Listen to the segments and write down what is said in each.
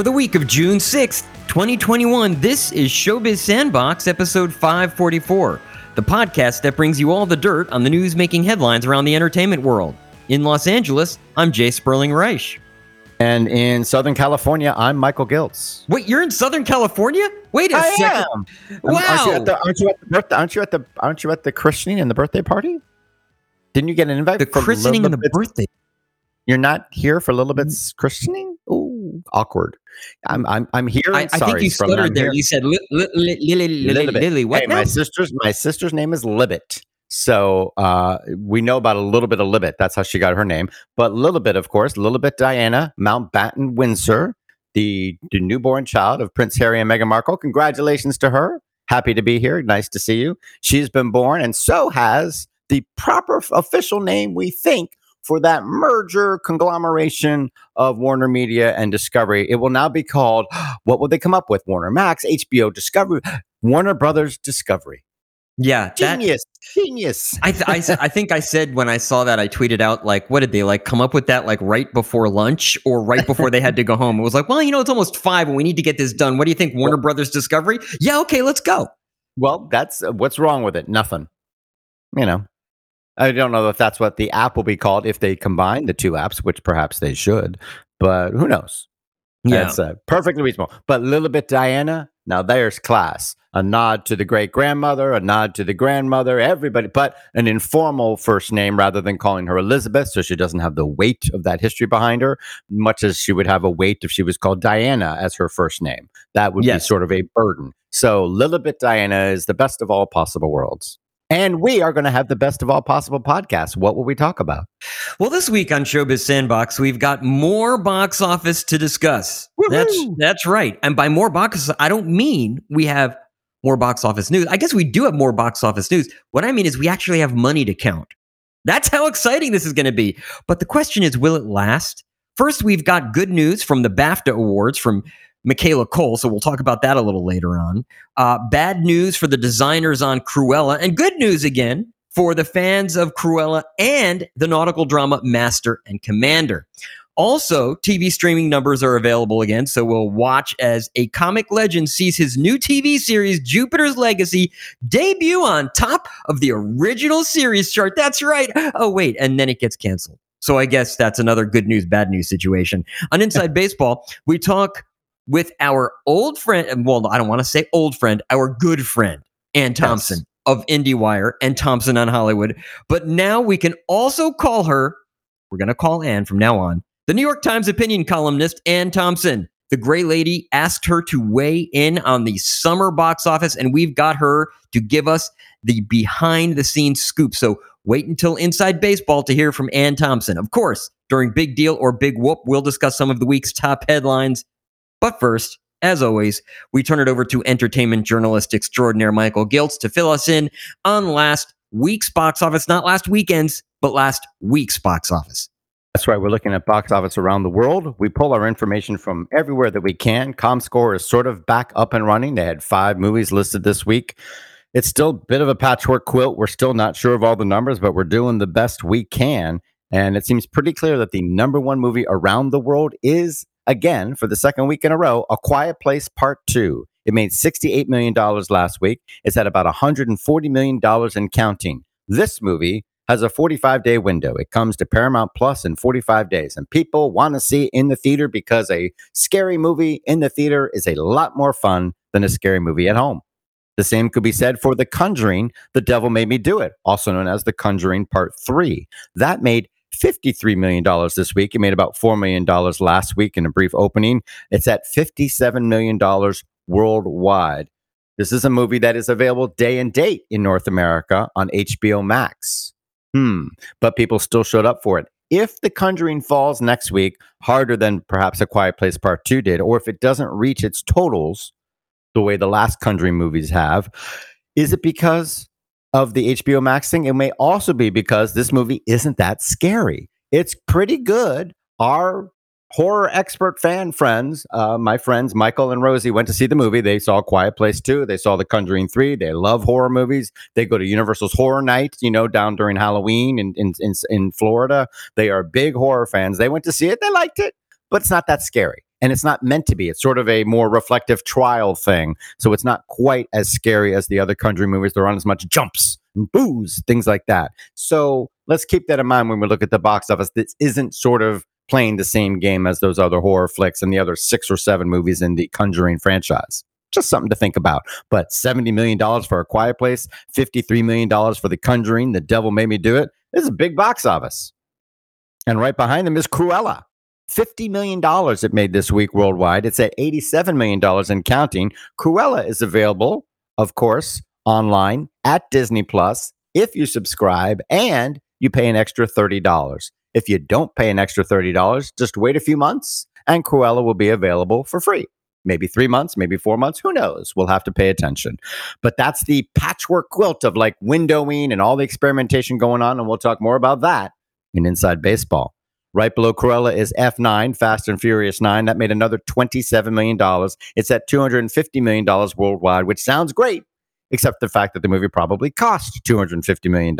For the week of June 6th, 2021, this is Showbiz Sandbox, episode 544, the podcast that brings you all the dirt on the news making headlines around the entertainment world. In Los Angeles, I'm Jay Sperling Reich. And in Southern California, I'm Michael Giltz. Wait, you're in Southern California? Wait a I second. am. Wow. Aren't you, at the, aren't you at the? Aren't you at the? Aren't you at the christening and the birthday party? Didn't you get an invite? the christening and the birthday. You're not here for a Little Bit's mm. christening? Ooh, awkward. I'm I'm I'm here. I, I think you stuttered there. You said li- li- li- Lily, Lily, What Hey, my sister's my sister's name is Libet. So uh, we know about a little bit of Libet. That's how she got her name. But Lilibet, of course, Lilibet Diana Mountbatten Windsor, the, the newborn child of Prince Harry and Meghan Markle. Congratulations to her. Happy to be here. Nice to see you. She's been born, and so has the proper official name, we think, for that merger conglomeration of Warner Media and Discovery. It will now be called, what will they come up with? Warner Max, HBO Discovery, Warner Brothers Discovery. yeah, that, Genius. Genius. I, th- I, I think I said when I saw that I tweeted out like what did they like come up with that like right before lunch or right before they had to go home it was like well you know it's almost five and we need to get this done what do you think Warner Brothers Discovery yeah okay let's go Well, that's uh, what's wrong with it. Nothing. You know, I don't know if that's what the app will be called if they combine the two apps, which perhaps they should, but who knows? yeah That's uh, perfectly reasonable. But Lilibet Diana, now there's class. A nod to the great grandmother, a nod to the grandmother, everybody, but an informal first name rather than calling her Elizabeth, so she doesn't have the weight of that history behind her, much as she would have a weight if she was called Diana as her first name. That would Yes. be sort of a burden. So Lilibet Diana is the best of all possible worlds. And we are going to have the best of all possible podcasts. What will we talk about? well this week on Showbiz Sandbox we've got more box office to discuss that's Woohoo! that's right and by more box I don't mean we have more box office news I guess we do have more box office news what I mean is we actually have money to count That's how exciting this is going to be. But the question is, will it last? First, we've got good news from the BAFTA Awards from Michaela Coel, so we'll talk about that a little later on. Uh, bad news for the designers on Cruella, and good news again for the fans of Cruella and the nautical drama Master and Commander. Also, TV streaming numbers are available again, so we'll watch as a comic legend sees his new TV series, Jupiter's Legacy, debut on top of the original series chart. That's right. Oh, wait, and then it gets canceled. So I guess that's another good news, bad news situation. On Inside Baseball, we talk with our old friend, well, I don't want to say old friend, our good friend, Anne Thompson of IndieWire and Thompson on Hollywood. But now we can also call her, we're going to call Anne from now on, the New York Times opinion columnist, Anne Thompson. The Gray Lady asked her to weigh in on the summer box office, and we've got her to give us the behind the scenes scoop. So wait until Inside Baseball to hear from Anne Thompson. Of course, during Big Deal or Big Whoop, we'll discuss some of the week's top headlines. But first, as always, we turn it over to entertainment journalist extraordinaire Michael Giltz to fill us in on last week's box office, not last weekend's, but last week's box office. That's right. We're looking at box office around the world. We pull our information from everywhere that we can. ComScore is sort of back up and running. They had five movies listed this week. It's still a bit of a patchwork quilt. We're still not sure of all the numbers, but we're doing the best we can. And it seems pretty clear that the number one movie around the world is, again, for the second week in a row, A Quiet Place Part 2. It made $68 million last week. It's at about $140 million and counting. This movie has a 45 day window. It comes to Paramount Plus in 45 days, and people want to see in the theater because a scary movie in the theater is a lot more fun than a scary movie at home. The same could be said for The Conjuring, The Devil Made Me Do It, also known as The Conjuring Part 3. That made $53 million this week. It made about $4 million last week in a brief opening. It's at $57 million worldwide. This is a movie that is available day and date in North America on HBO Max. Hmm. But people still showed up for it. If The Conjuring falls next week harder than perhaps A Quiet Place Part 2 did, or if it doesn't reach its totals the way the last Conjuring movies have, is it because of the HBO Max thing? It may also be because this movie isn't that scary. It's pretty good. Our horror expert fan friends, uh, my friends Michael and Rosie went to see the movie. They saw Quiet Place 2. They saw The Conjuring 3. They love horror movies. They go to Universal's Horror Night, you know, down during Halloween in, in, in, in Florida. They are big horror fans. They went to see it. They liked it, but it's not that scary. And it's not meant to be. It's sort of a more reflective trial thing. So it's not quite as scary as the other country movies. There aren't as much jumps and boos, things like that. So let's keep that in mind when we look at the box office. This isn't sort of playing the same game as those other horror flicks and the other six or seven movies in the Conjuring franchise just something to think about. But $70 million for A Quiet Place, $53 million for The Conjuring, The Devil Made Me Do It. This is a big box office. And right behind them is Cruella. $50 million it made this week worldwide. It's at $87 million and counting. Cruella is available, of course, online at Disney Plus if you subscribe and you pay an extra $30. If you don't pay an extra $30, just wait a few months and Cruella will be available for free maybe three months, maybe four months. Who knows? We'll have to pay attention. But that's the patchwork quilt of like windowing and all the experimentation going on. And we'll talk more about that in Inside Baseball. Right below Cruella is F9, Fast and Furious 9. That made another $27 million. It's at $250 million worldwide, which sounds great, except the fact that the movie probably cost $250 million.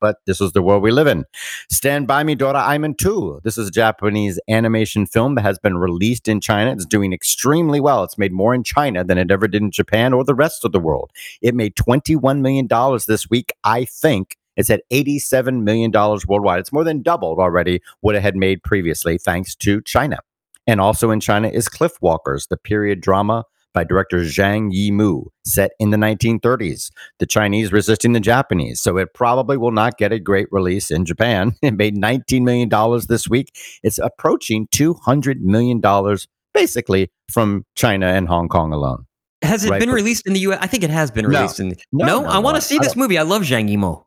But this is the world we live in. Stand By Me, Doraemon 2. This is a Japanese animation film that has been released in China. It's doing extremely well. It's made more in China than it ever did in Japan or the rest of the world. It made $21 million this week, I think. It's at $87 million worldwide. It's more than doubled already what it had made previously, thanks to China. And also in China is Cliff Walkers, the period drama by director Zhang Yimou, set in the 1930s. The Chinese resisting the Japanese, so it probably will not get a great release in Japan. It made $19 million this week. It's approaching $200 million basically from China and Hong Kong alone. Has it Right, been released in the U.S.? I think it has been No. released in. The, No, no, no, I want no, to see I this movie. I love Zhang Yimou.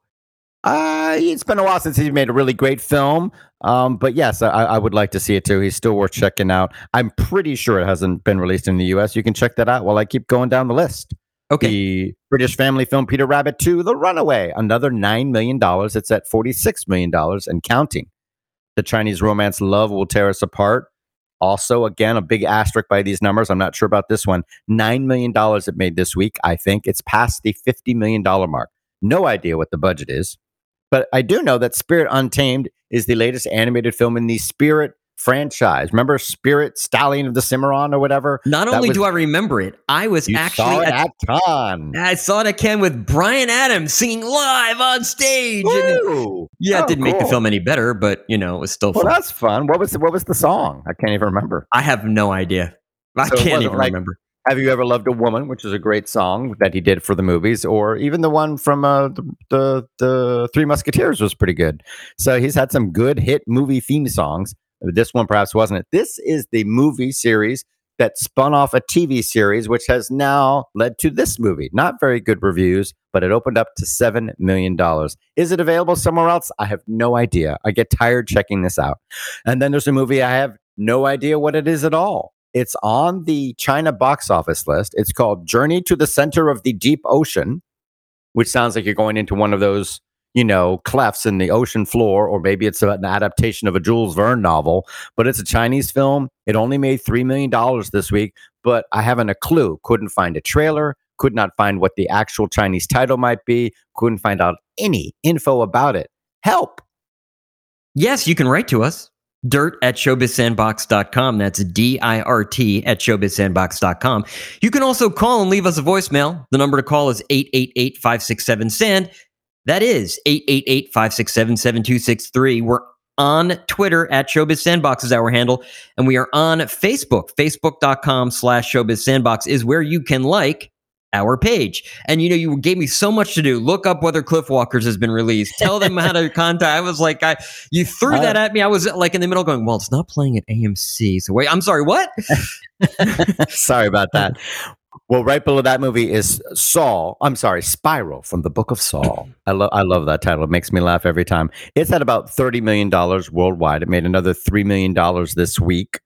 Uh, it's been a while since he made a really great film. Um, but yes, I, I would like to see it too. He's still worth checking out. I'm pretty sure it hasn't been released in the US. You can check that out while I keep going down the list. Okay. The British family film Peter Rabbit 2, The Runaway, another $9 million. It's at $46 million and counting. The Chinese romance Love Will Tear Us Apart. Also, again, a big asterisk by these numbers. I'm not sure about this one. $9 million it made this week, I think. It's past the $50 million mark. No idea what the budget is. But I do know that Spirit Untamed is the latest animated film in the Spirit franchise. Remember Spirit Stallion of the Cimarron or whatever? Not That only was- do I remember it, I was actually saw it at, at Con. I saw it at Cannes with Bryan Adams singing live on stage. it- yeah, Oh, it didn't make the film any better, but you know, it was still Well, fun. that's fun. What was the, what was the song? I can't even remember. I have no idea. I So can't even like- remember. Have you ever loved a woman, which is a great song that he did for the movies, or even the one from uh, the, the the Three Musketeers was pretty good. So he's had some good hit movie theme songs. This one perhaps wasn't it. This is the movie series that spun off a TV series, which has now led to this movie. Not very good reviews, but it opened up to seven million dollars. Is it available somewhere else? I have no idea. I get tired checking this out. And then there's a movie I have no idea what it is at all. It's on the China box office list. It's called Journey to the Center of the Deep Ocean, which sounds like you're going into one of those, you know, clefts in the ocean floor, or maybe it's an adaptation of a Jules Verne novel. But it's a Chinese film. It only made $3 million this week, but I haven't a clue. Couldn't find a trailer, could not find what the actual Chinese title might be, couldn't find out any info about it. Help! Yes, you can write to us. Dirt at showbizsandbox.com. That's D I R T at showbizsandbox.com. You can also call and leave us a voicemail. The number to call is 888 567 SAND. That is 888 567 7263. We're on Twitter at Showbiz Sandbox is our handle, and we are on Facebook. Facebook.com slash Showbiz Sandbox is where you can like our page. And you know, you gave me so much to do. Look up whether Cliff Walkers has been released. Tell them how to contact. I was like, I you threw that at me. I was like in the middle going, well, it's not playing at AMC. So wait, I'm sorry, what? Sorry about that. Well, right below that movie is Saul. I'm sorry, Spiral from the Book of Saul. I love I love that title. It makes me laugh every time. It's at about $30 million worldwide. It made another $3 million this week.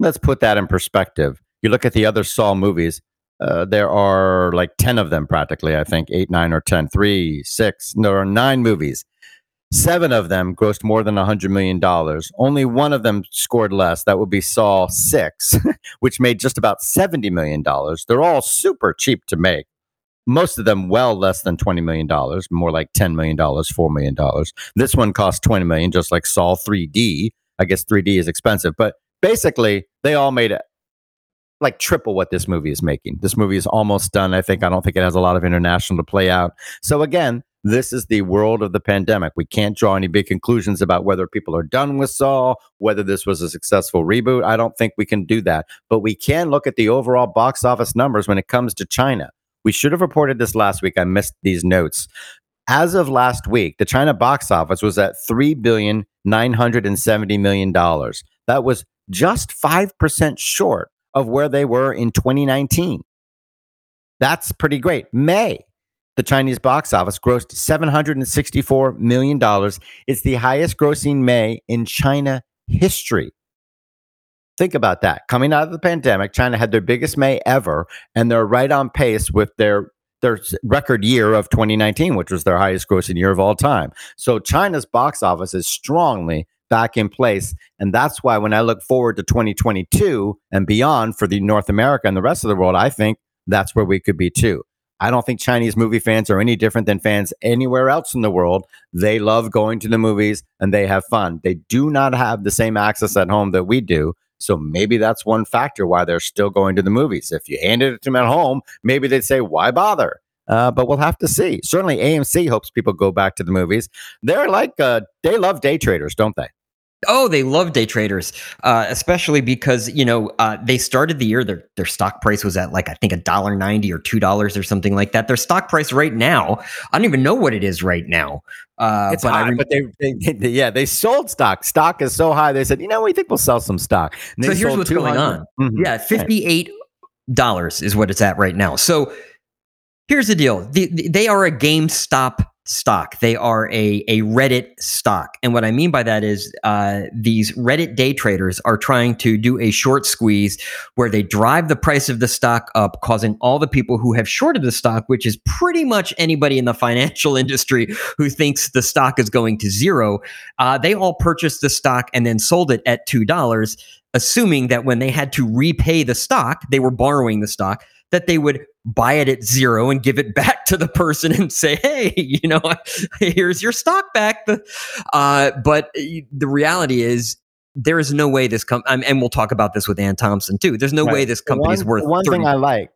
Let's put that in perspective. You look at the other Saul movies, uh, there are like 10 of them practically, I think, eight, nine, or 10, three, six. There are nine movies. Seven of them grossed more than $100 million. Only one of them scored less. That would be Saw 6, which made just about $70 million. They're all super cheap to make. Most of them well less than $20 million, more like $10 million, $4 million. This one cost 20 million, just like Saw 3D. I guess 3D is expensive, but basically, they They all made it like triple what this movie is making. This movie is almost done. I think. I don't think it has a lot of international to play out. So again, this is the world of the pandemic. We can't draw any big conclusions about whether people are done with Saw, whether this was a successful reboot. I don't think we can do that. But we can look at the overall box office numbers when it comes to China. We should have reported this last week. I missed these notes. As of last week, the China box office was at $3 billion, $970 million. That was just 5% short of where they were in 2019. That's pretty great. May, the Chinese box office grossed $764 million. It's the highest grossing May in China history. Think about that. Coming out of the pandemic, China had their biggest May ever, and they're right on pace with their their record year of 2019, which was their highest grossing year of all time. So China's box office is strongly back in place. And that's why when I look forward to 2022 and beyond for the North America and the rest of the world, I think that's where we could be too. I don't think Chinese movie fans are any different than fans anywhere else in the world. They love going to the movies and they have fun. They do not have the same access at home that we do. So maybe that's one factor why they're still going to the movies. If you handed it to them at home, maybe they'd say, why bother? Uh, but we'll have to see. Certainly, AMC hopes people go back to the movies. They're like, uh, they love day traders, don't they? Oh, they love day traders, uh, especially because you know uh, they started the year their their stock price was at like I think a dollar ninety or two dollars or something like that. Their stock price right now, I don't even know what it is right now. Uh, it's but high, but they, they, they, yeah they sold stock. Stock is so high. They said, you know, we think we'll sell some stock. so here's what's going on. Mm-hmm. Yeah, fifty eight dollars is what it's at right now. So here's the deal: the, the, they are a GameStop stock. They are a, a Reddit stock. And what I mean by that is uh, these Reddit day traders are trying to do a short squeeze where they drive the price of the stock up, causing all the people who have shorted the stock, which is pretty much anybody in the financial industry who thinks the stock is going to zero, uh, they all purchased the stock and then sold it at $2, assuming that when they had to repay the stock, they were borrowing the stock that they would buy it at zero and give it back to the person and say, "Hey, you know, here's your stock back." Uh, but the reality is, there is no way this company, and we'll talk about this with Anne Thompson too. There's no right. way this company is worth. One 30- thing I like,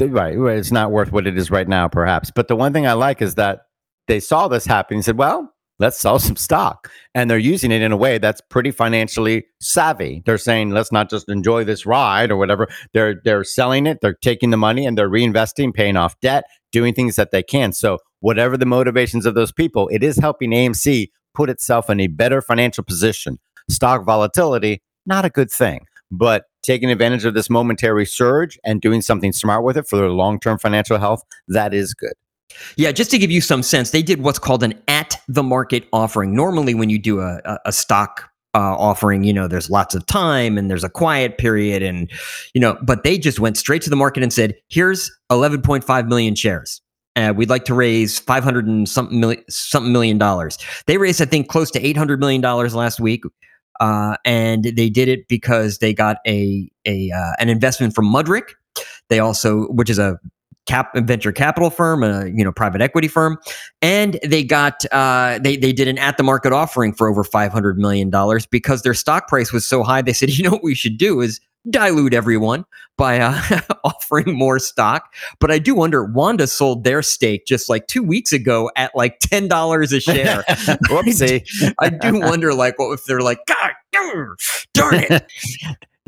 right, it's not worth what it is right now, perhaps. But the one thing I like is that they saw this happen and said, "Well, let's sell some stock. And they're using it in a way that's pretty financially savvy. They're saying, let's not just enjoy this ride or whatever. They're they're selling it, they're taking the money and they're reinvesting, paying off debt, doing things that they can. So whatever the motivations of those people, it is helping AMC put itself in a better financial position. Stock volatility, not a good thing. But taking advantage of this momentary surge and doing something smart with it for their long term financial health, that is good. Yeah, just to give you some sense, they did what's called an at the market offering. Normally, when you do a, a, stock uh, offering, you know, there's lots of time and there's a quiet period, and you know, but they just went straight to the market and said, "Here's 11.5 million shares." Uh, we'd like to raise 500 and something million, something million dollars. They raised, I think, close to 800 million dollars last week, uh, and they did it because they got a a uh, an investment from Mudrick. They also, which is a cap venture capital firm, a you know private equity firm, and they got uh, they they did an at the market offering for over five hundred million dollars because their stock price was so high. They said, you know what we should do is dilute everyone by uh, offering more stock. But I do wonder, Wanda sold their stake just like two weeks ago at like ten dollars a share. Whoopsie! I do wonder, like, what if they're like, God, darn it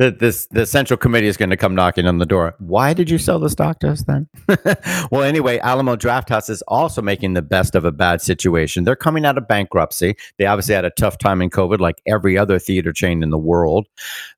the, this the central committee is going to come knocking on the door. Why did you sell the stock to us then? well, anyway, Alamo Drafthouse is also making the best of a bad situation. They're coming out of bankruptcy. They obviously had a tough time in COVID, like every other theater chain in the world.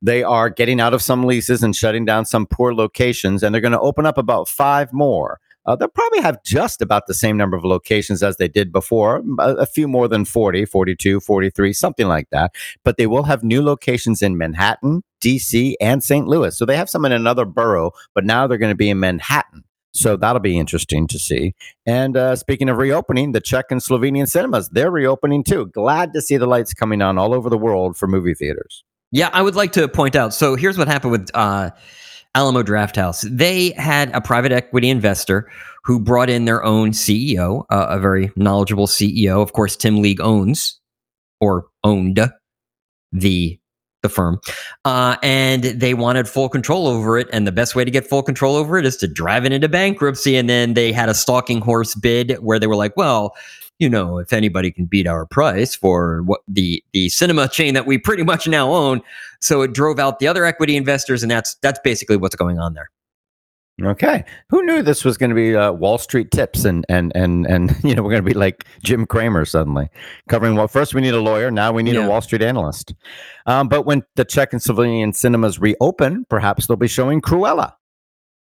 They are getting out of some leases and shutting down some poor locations, and they're going to open up about five more. Uh, they'll probably have just about the same number of locations as they did before, a, a, few more than 40, 42, 43, something like that. But they will have new locations in Manhattan, DC, and St. Louis. So they have some in another borough, but now they're going to be in Manhattan. So that'll be interesting to see. And uh, speaking of reopening, the Czech and Slovenian cinemas, they're reopening too. Glad to see the lights coming on all over the world for movie theaters. Yeah, I would like to point out. So here's what happened with. Uh, Alamo Drafthouse. They had a private equity investor who brought in their own CEO, uh, a very knowledgeable CEO. Of course, Tim League owns or owned the the firm, uh, and they wanted full control over it. And the best way to get full control over it is to drive it into bankruptcy. And then they had a stalking horse bid where they were like, well, you know, if anybody can beat our price for what the the cinema chain that we pretty much now own, so it drove out the other equity investors, and that's that's basically what's going on there. Okay, who knew this was going to be uh, Wall Street tips and and and and you know we're going to be like Jim Cramer suddenly covering well. First we need a lawyer, now we need Yeah. a Wall Street analyst. Um, but when the Czech and Slovenian cinemas reopen, perhaps they'll be showing Cruella.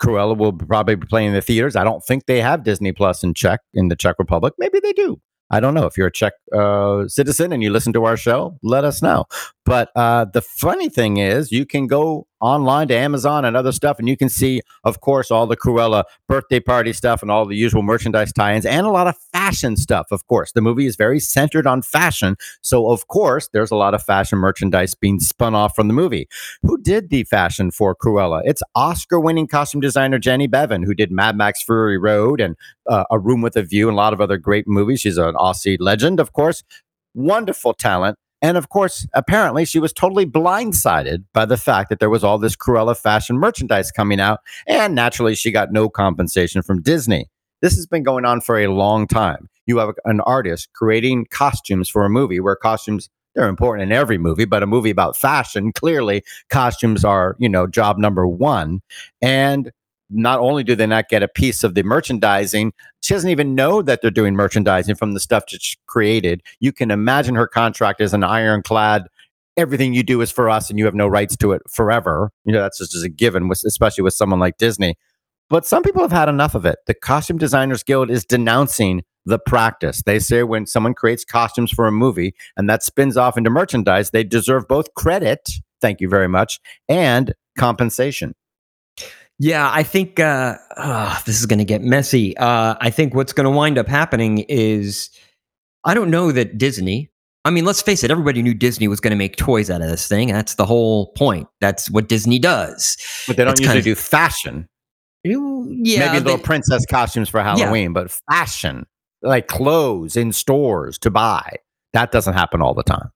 Cruella will probably be playing in the theaters. I don't think they have Disney Plus in Czech in the Czech Republic. Maybe they do. I don't know. If you're a Czech uh, citizen and you listen to our show, let us know. But uh, the funny thing is, you can go online to Amazon and other stuff, and you can see, of course, all the Cruella birthday party stuff and all the usual merchandise tie-ins, and a lot of fashion stuff. Of course, the movie is very centered on fashion, so of course, there's a lot of fashion merchandise being spun off from the movie. Who did the fashion for Cruella? It's Oscar-winning costume designer Jenny Beavan, who did Mad Max Fury Road and uh, A Room with a View and a lot of other great movies. She's an Aussie legend, of course. Wonderful talent. And of course, apparently, she was totally blindsided by the fact that there was all this Cruella fashion merchandise coming out. And naturally, she got no compensation from Disney. This has been going on for a long time. You have an artist creating costumes for a movie where costumes they're important in every movie, but a movie about fashion, clearly costumes are, you know, job number one. And not only do they not get a piece of the merchandising, she doesn't even know that they're doing merchandising from the stuff that she created. You can imagine her contract as an ironclad. Everything you do is for us, and you have no rights to it forever. You know that's just a given, especially with someone like Disney. But some people have had enough of it. The Costume Designers Guild is denouncing the practice. They say when someone creates costumes for a movie and that spins off into merchandise, they deserve both credit, thank you very much, and compensation. Yeah, I think uh, ah, this is going to get messy. Uh, I think what's going to wind up happening is I don't know that Disney. I mean, let's face it, everybody knew Disney was going to make toys out of this thing. That's the whole point. That's what Disney does. But they don't It's usually kinda- do fashion. You- Yeah, Maybe little they- princess costumes for Halloween, but fashion, like clothes in stores to buy, that doesn't happen all the time.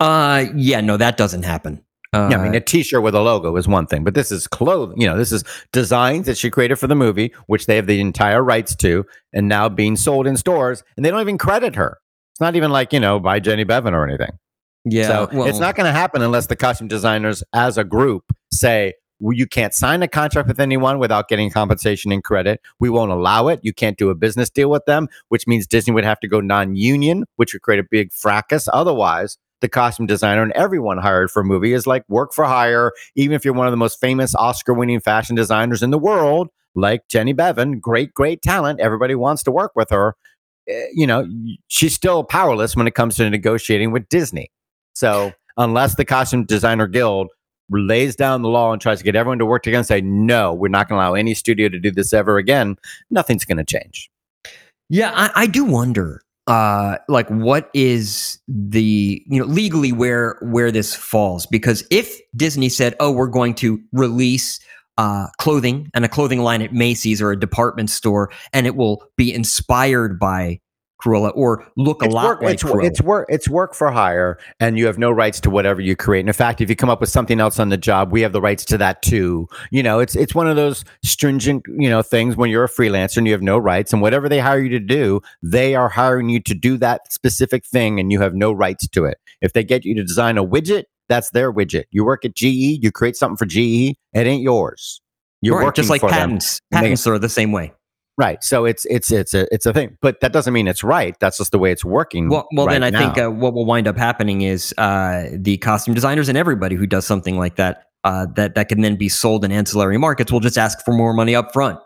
uh, yeah, no, that doesn't happen. Uh, yeah, I mean, a T-shirt with a logo is one thing, but this is clothing. You know, this is designs that she created for the movie, which they have the entire rights to, and now being sold in stores, and they don't even credit her. It's not even like you know by Jenny Beavan or anything. yeah, so well, it's not going to happen unless the costume designers, as a group, say well, you can't sign a contract with anyone without getting compensation and credit. We won't allow it. You can't do a business deal with them, which means Disney would have to go non-union, which would create a big fracas. Otherwise, the costume designer and everyone hired for a movie is like work for hire. Even if you're one of the most famous Oscar-winning fashion designers in the world, like Jenny Beavan, great, great talent. Everybody wants to work with her. Eh, You know, she's still powerless when it comes to negotiating with Disney. So unless the costume designer guild lays down the law and tries to get everyone to work together and say, no, we're not going to allow any studio to do this ever again, nothing's going to change. Yeah, I, I do wonder, uh, like, what is the you know legally where where this falls? Because if Disney said, "Oh, we're going to release uh, clothing and a clothing line at Macy's or a department store, and it will be inspired by Cruella or look a It's lot work, like it's, Cruella," it's work. It's work for hire, and you have no rights to whatever you create. And in fact, if you come up with something else on the job, we have the rights to that too. You know, it's it's one of those stringent, you know, things when you're a freelancer and you have no rights, and whatever they hire you to do, they are hiring you to do that specific thing, and you have no rights to it. If they get you to design a widget, that's their widget. You work at GE, you create something for GE, it ain't yours. You're Right, working just like for them. patents. They- Patents are the same way. Right. So it's it's it's a it's a thing, but that doesn't mean it's right. That's just the way it's working. Well, well, right then I think uh, what will wind up happening is uh, the costume designers and everybody who does something like that uh, that that can then be sold in ancillary markets will just ask for more money up front.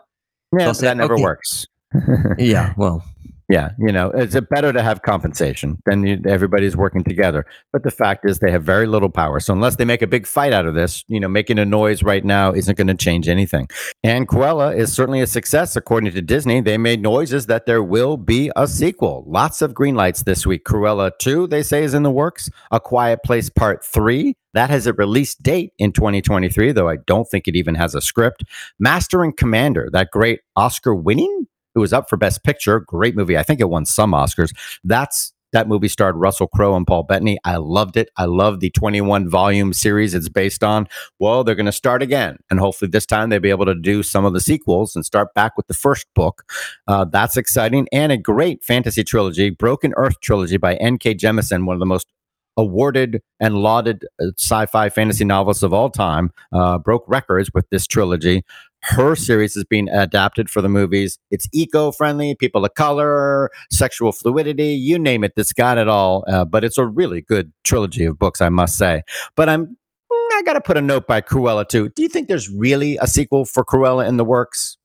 yeah, they'll say, that never okay. works. Yeah, well, Yeah, you know, it's better to have compensation than you, everybody's working together. But the fact is, they have very little power. So unless they make a big fight out of this, you know, making a noise right now isn't going to change anything. And Cruella is certainly a success, according to Disney. They made noises that there will be a sequel. Lots of green lights this week. Cruella 2, they say, is in the works. A Quiet Place Part 3, that has a release date in 2023, though I don't think it even has a script. Master and Commander, that great Oscar winning it was up for Best Picture. Great movie. I think it won some Oscars. That's That movie starred Russell Crowe and Paul Bettany. I loved it. I love the 21 volume series it's based on. Well, they're going to start again. And hopefully this time they'll be able to do some of the sequels and start back with the first book. Uh, that's exciting. And a great fantasy trilogy, Broken Earth trilogy by N.K. Jemisin, one of the most awarded and lauded uh, sci-fi fantasy novelists of all time, uh, broke records with this trilogy. Her series is being adapted for the movies. It's eco-friendly, people of color, sexual fluidity, you name it. It's got it all. Uh, but it's a really good trilogy of books, I must say. But I'm mm, I got to put a note by Cruella too. Do you think there's really a sequel for Cruella in the works?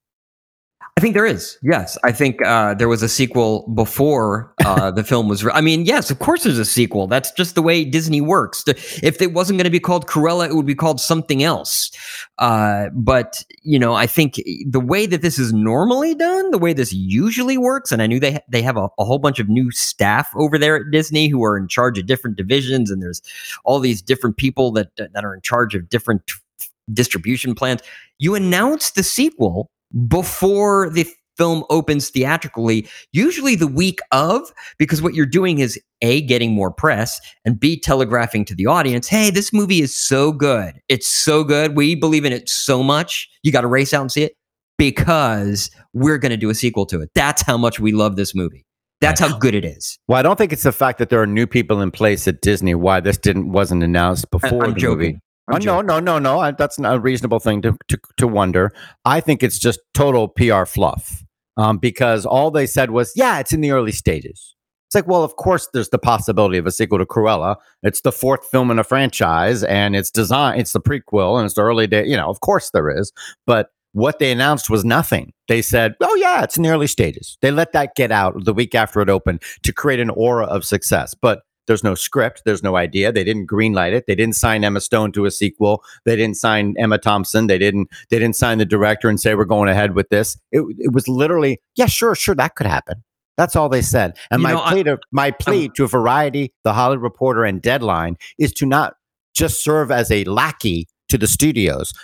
I think there is. Yes, I think uh, there was a sequel before uh, the film was. Re- I mean, yes, of course, there's a sequel. That's just the way Disney works. If it wasn't going to be called Cruella, it would be called something else. Uh, but you know, I think the way that this is normally done, the way this usually works, and I knew they ha- they have a, a whole bunch of new staff over there at Disney who are in charge of different divisions, and there's all these different people that that are in charge of different distribution plans. You announce the sequel before the film opens theatrically, usually the week of, because what you're doing is A, getting more press, and B, telegraphing to the audience, hey, this movie is so good. It's so good. We believe in it so much. You got to race out and see it because we're going to do a sequel to it. That's how much we love this movie. That's how good it is. Well, I don't think it's the fact that there are new people in place at Disney why this didn't wasn't announced before I'm the joking. movie. Oh, no, no, no, no. I, that's not a reasonable thing to, to, to wonder. I think it's just total PR fluff um, because all they said was, yeah, it's in the early stages. It's like, well, of course, there's the possibility of a sequel to Cruella. It's the fourth film in a franchise, and it's design. It's the prequel, and it's the early day. You know, of course there is. But what they announced was nothing. They said, "Oh yeah, it's in the early stages." They let that get out the week after it opened to create an aura of success. But there's no script. There's no idea. They didn't greenlight it. They didn't sign Emma Stone to a sequel. They didn't sign Emma Thompson. They didn't. They didn't sign the director and say we're going ahead with this. It, it was literally, yeah, sure, sure, that could happen. That's all they said. And You my know, plea to my plea to Variety, The Hollywood Reporter, and Deadline is to not just serve as a lackey to the studios.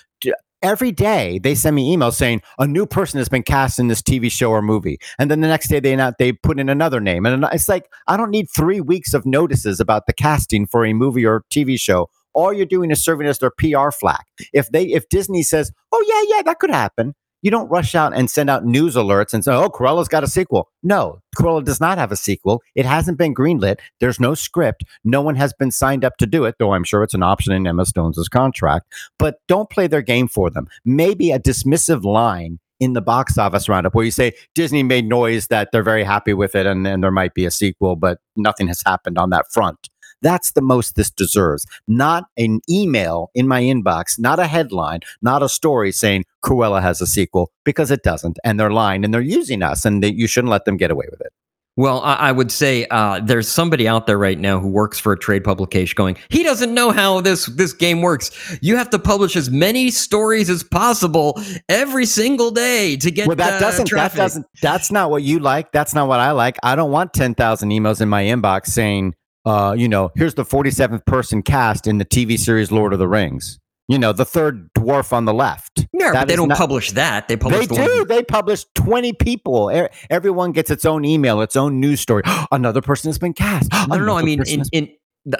Every day they send me emails saying a new person has been cast in this TV show or movie, and then the next day they not they put in another name, and it's like I don't need three weeks of notices about the casting for a movie or TV show. All you're doing is serving as their PR flack. If they if Disney says, "Oh yeah, yeah, that could happen," you don't rush out and send out news alerts and say, "Oh, Cruella's got a sequel." No, Cruella does not have a sequel. It hasn't been greenlit. There's no script. No one has been signed up to do it, though I'm sure it's an option in Emma Stone's contract. But don't play their game for them. Maybe a dismissive line in the box office roundup where you say Disney made noise that they're very happy with it and, and there might be a sequel, but nothing has happened on that front. That's the most this deserves. Not an email in my inbox, not a headline, not a story saying Cruella has a sequel, because it doesn't. And they're lying and they're using us, and they, you shouldn't let them get away with it. Well, I, I would say uh, there's somebody out there right now who works for a trade publication going, he doesn't know how this this game works. You have to publish as many stories as possible every single day to get well, that uh, doesn't, that doesn't, that's not what you like. That's not what I like. I don't want 10,000 emails in my inbox saying, uh, you know, here's the 47th person cast in the TV series Lord of the Rings. You know, the third dwarf on the left. Yeah, That but they don't not- publish that. They publish They the one- do. They publish 20 people. E- Everyone gets its own email, its own news story. Another person has been cast. I don't know. I mean, in, has- in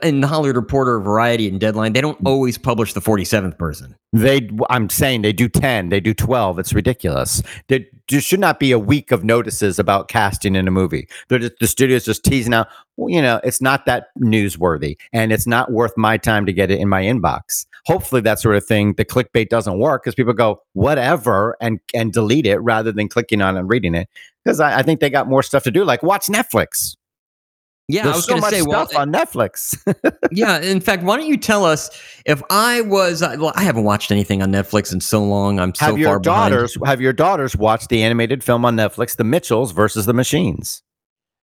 in the Hollywood Reporter, Variety, and Deadline, they don't always publish the 47th person. they, I'm saying they do 10, they do 12. It's ridiculous. There, there should not be a week of notices about casting in a movie. Just, the studio's just teasing out, well, you know, it's not that newsworthy and it's not worth my time to get it in my inbox. Hopefully, that sort of thing, the clickbait doesn't work because people go, whatever, and, and delete it rather than clicking on and reading it. Because I, I think they got more stuff to do, like watch Netflix. Yeah, There's I was so going to much say, well, stuff on Netflix. yeah. In fact, why don't you tell us if I was? Well, I haven't watched anything on Netflix in so long. I'm so have far your behind. daughters have your daughters watched the animated film on Netflix, The Mitchells versus the Machines?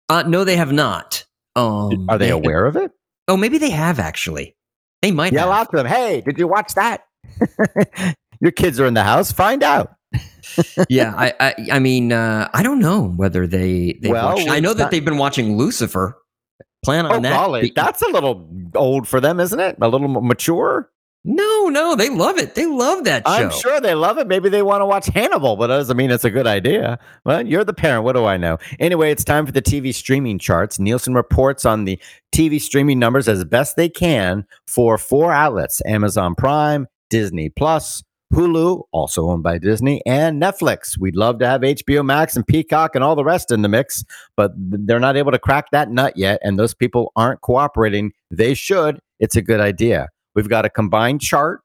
Uh, no, they have not. Um, Are they aware of it? Oh, maybe they have actually. They might Yell have. out to them, "Hey, did you watch that?" your kids are in the house. Find out. yeah, I, I, I mean, uh, I don't know whether they. They Well, watched. I know that they've been watching Lucifer. Plan on Oh, that. golly, that's a little old for them, isn't it? A little mature. No, no, they love it. They love that show. I'm sure they love it. Maybe they want to watch Hannibal, but that doesn't mean it's a good idea. Well, you're the parent. What do I know? Anyway, it's time for the TV streaming charts. Nielsen reports on the TV streaming numbers as best they can for four outlets Amazon Prime, Disney Plus, Hulu, also owned by Disney, and Netflix. We'd love to have HBO Max and Peacock and all the rest in the mix, but they're not able to crack that nut yet, and those people aren't cooperating. They should. It's a good idea. We've got a combined chart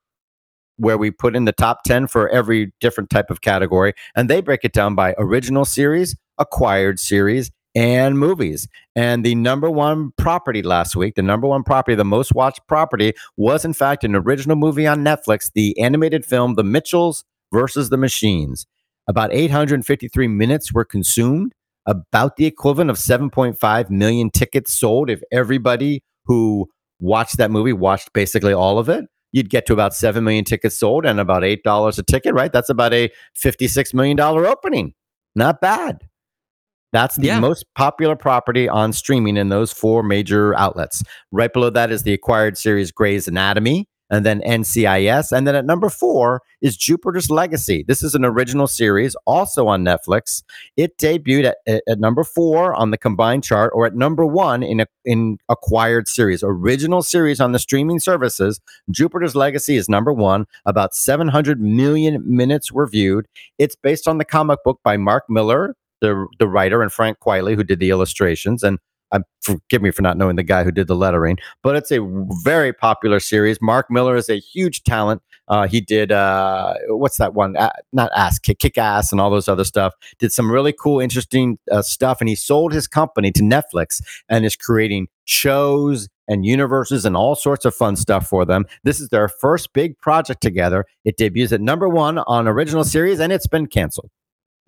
where we put in the top 10 for every different type of category, and they break it down by original series, acquired series, and movies. And the number one property last week, the number one property, the most watched property, was in fact an original movie on Netflix, the animated film The Mitchells versus the Machines. About 853 minutes were consumed, about the equivalent of 7.5 million tickets sold if everybody who watched that movie watched basically all of it. You'd get to about 7 million tickets sold and about $8 a ticket, right? That's about a $56 million opening. Not bad. That's the Yeah. most popular property on streaming in those four major outlets. Right below that is the acquired series Grey's Anatomy, and then NCIS. And then at number four is Jupiter's Legacy. This is an original series, also on Netflix. It debuted at, at, number four on the combined chart, or at number one in a, in acquired series. Original series on the streaming services. Jupiter's Legacy is number one. About 700 million minutes were viewed. It's based on the comic book by Mark Millar, the the writer, and Frank Quitely, who did the illustrations. And um, forgive me for not knowing the guy who did the lettering, but it's a very popular series. Mark Millar is a huge talent. Uh, he did uh, what's that one? Uh, not ass kick, kick ass, and all those other stuff. Did some really cool, interesting uh, stuff, and he sold his company to Netflix and is creating shows and universes and all sorts of fun stuff for them. This is their first big project together. It debuts at number one on original series, and it's been canceled.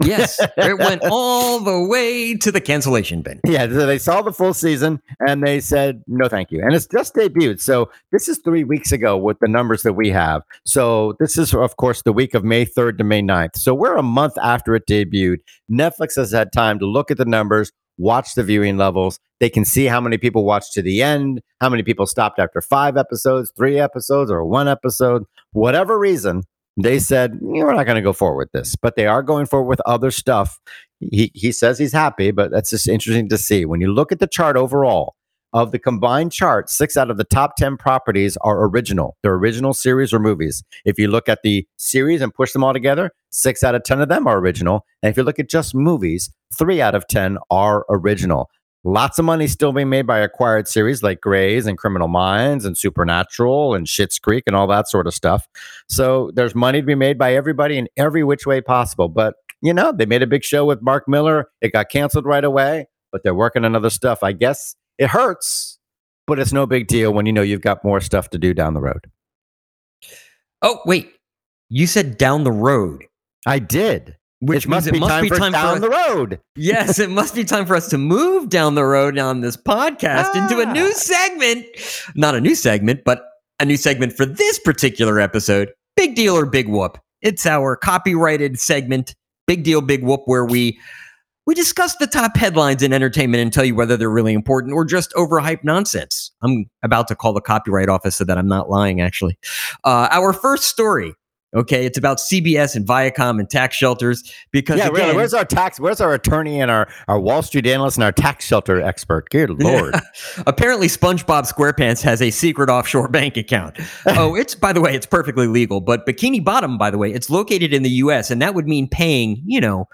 Yes, it went all the way to the cancellation bin. Yeah, so they saw the full season and they said no, thank you. And it's just debuted, so this is three weeks ago with the numbers that we have. So this is, of course, the week of May third to May 9th. So we're a month after it debuted. Netflix has had time to look at the numbers, watch the viewing levels. They can see how many people watched to the end, how many people stopped after five episodes, three episodes, or one episode. Whatever reason, they said "Yeah, we're not going to go forward with this, but they are going forward with other stuff. He he says he's happy, but that's just interesting to see. When you look at the chart overall of the combined chart, six out of the top ten properties are original. They're original series or movies. If you look at the series and push them all together, six out of ten of them are original. And if you look at just movies, three out of ten are original. Lots of money still being made by acquired series like Grey's and Criminal Minds and Supernatural and Schitt's Creek and all that sort of stuff. So there's money to be made by everybody in every which way possible. But you know, they made a big show with Mark Millar. It got canceled right away, but they're working on other stuff. I guess it hurts, but it's no big deal when you know you've got more stuff to do down the road. Oh, wait. You said down the road, I did. Which it must means be it must time be for time down for the road. Yes, it must be time for us to move down the road on this podcast into a Ah. new segment. Not a new segment, but a new segment for this particular episode. Big deal or big whoop. It's our copyrighted segment, Big Deal Big Whoop, where we we discuss the top headlines in entertainment and tell you whether they're really important or just overhyped nonsense. I'm about to call the copyright office so that I'm not lying, actually. Uh, our first story, okay, it's about CBS and Viacom and tax shelters because Yeah, again, really. Where's our tax? Where's our attorney and our, our Wall Street analyst and our tax shelter expert? Good lord. Apparently, SpongeBob SquarePants has a secret offshore bank account. Oh, it's by the way, it's perfectly legal. But Bikini Bottom, by the way, it's located in the U.S. and that would mean paying, you know,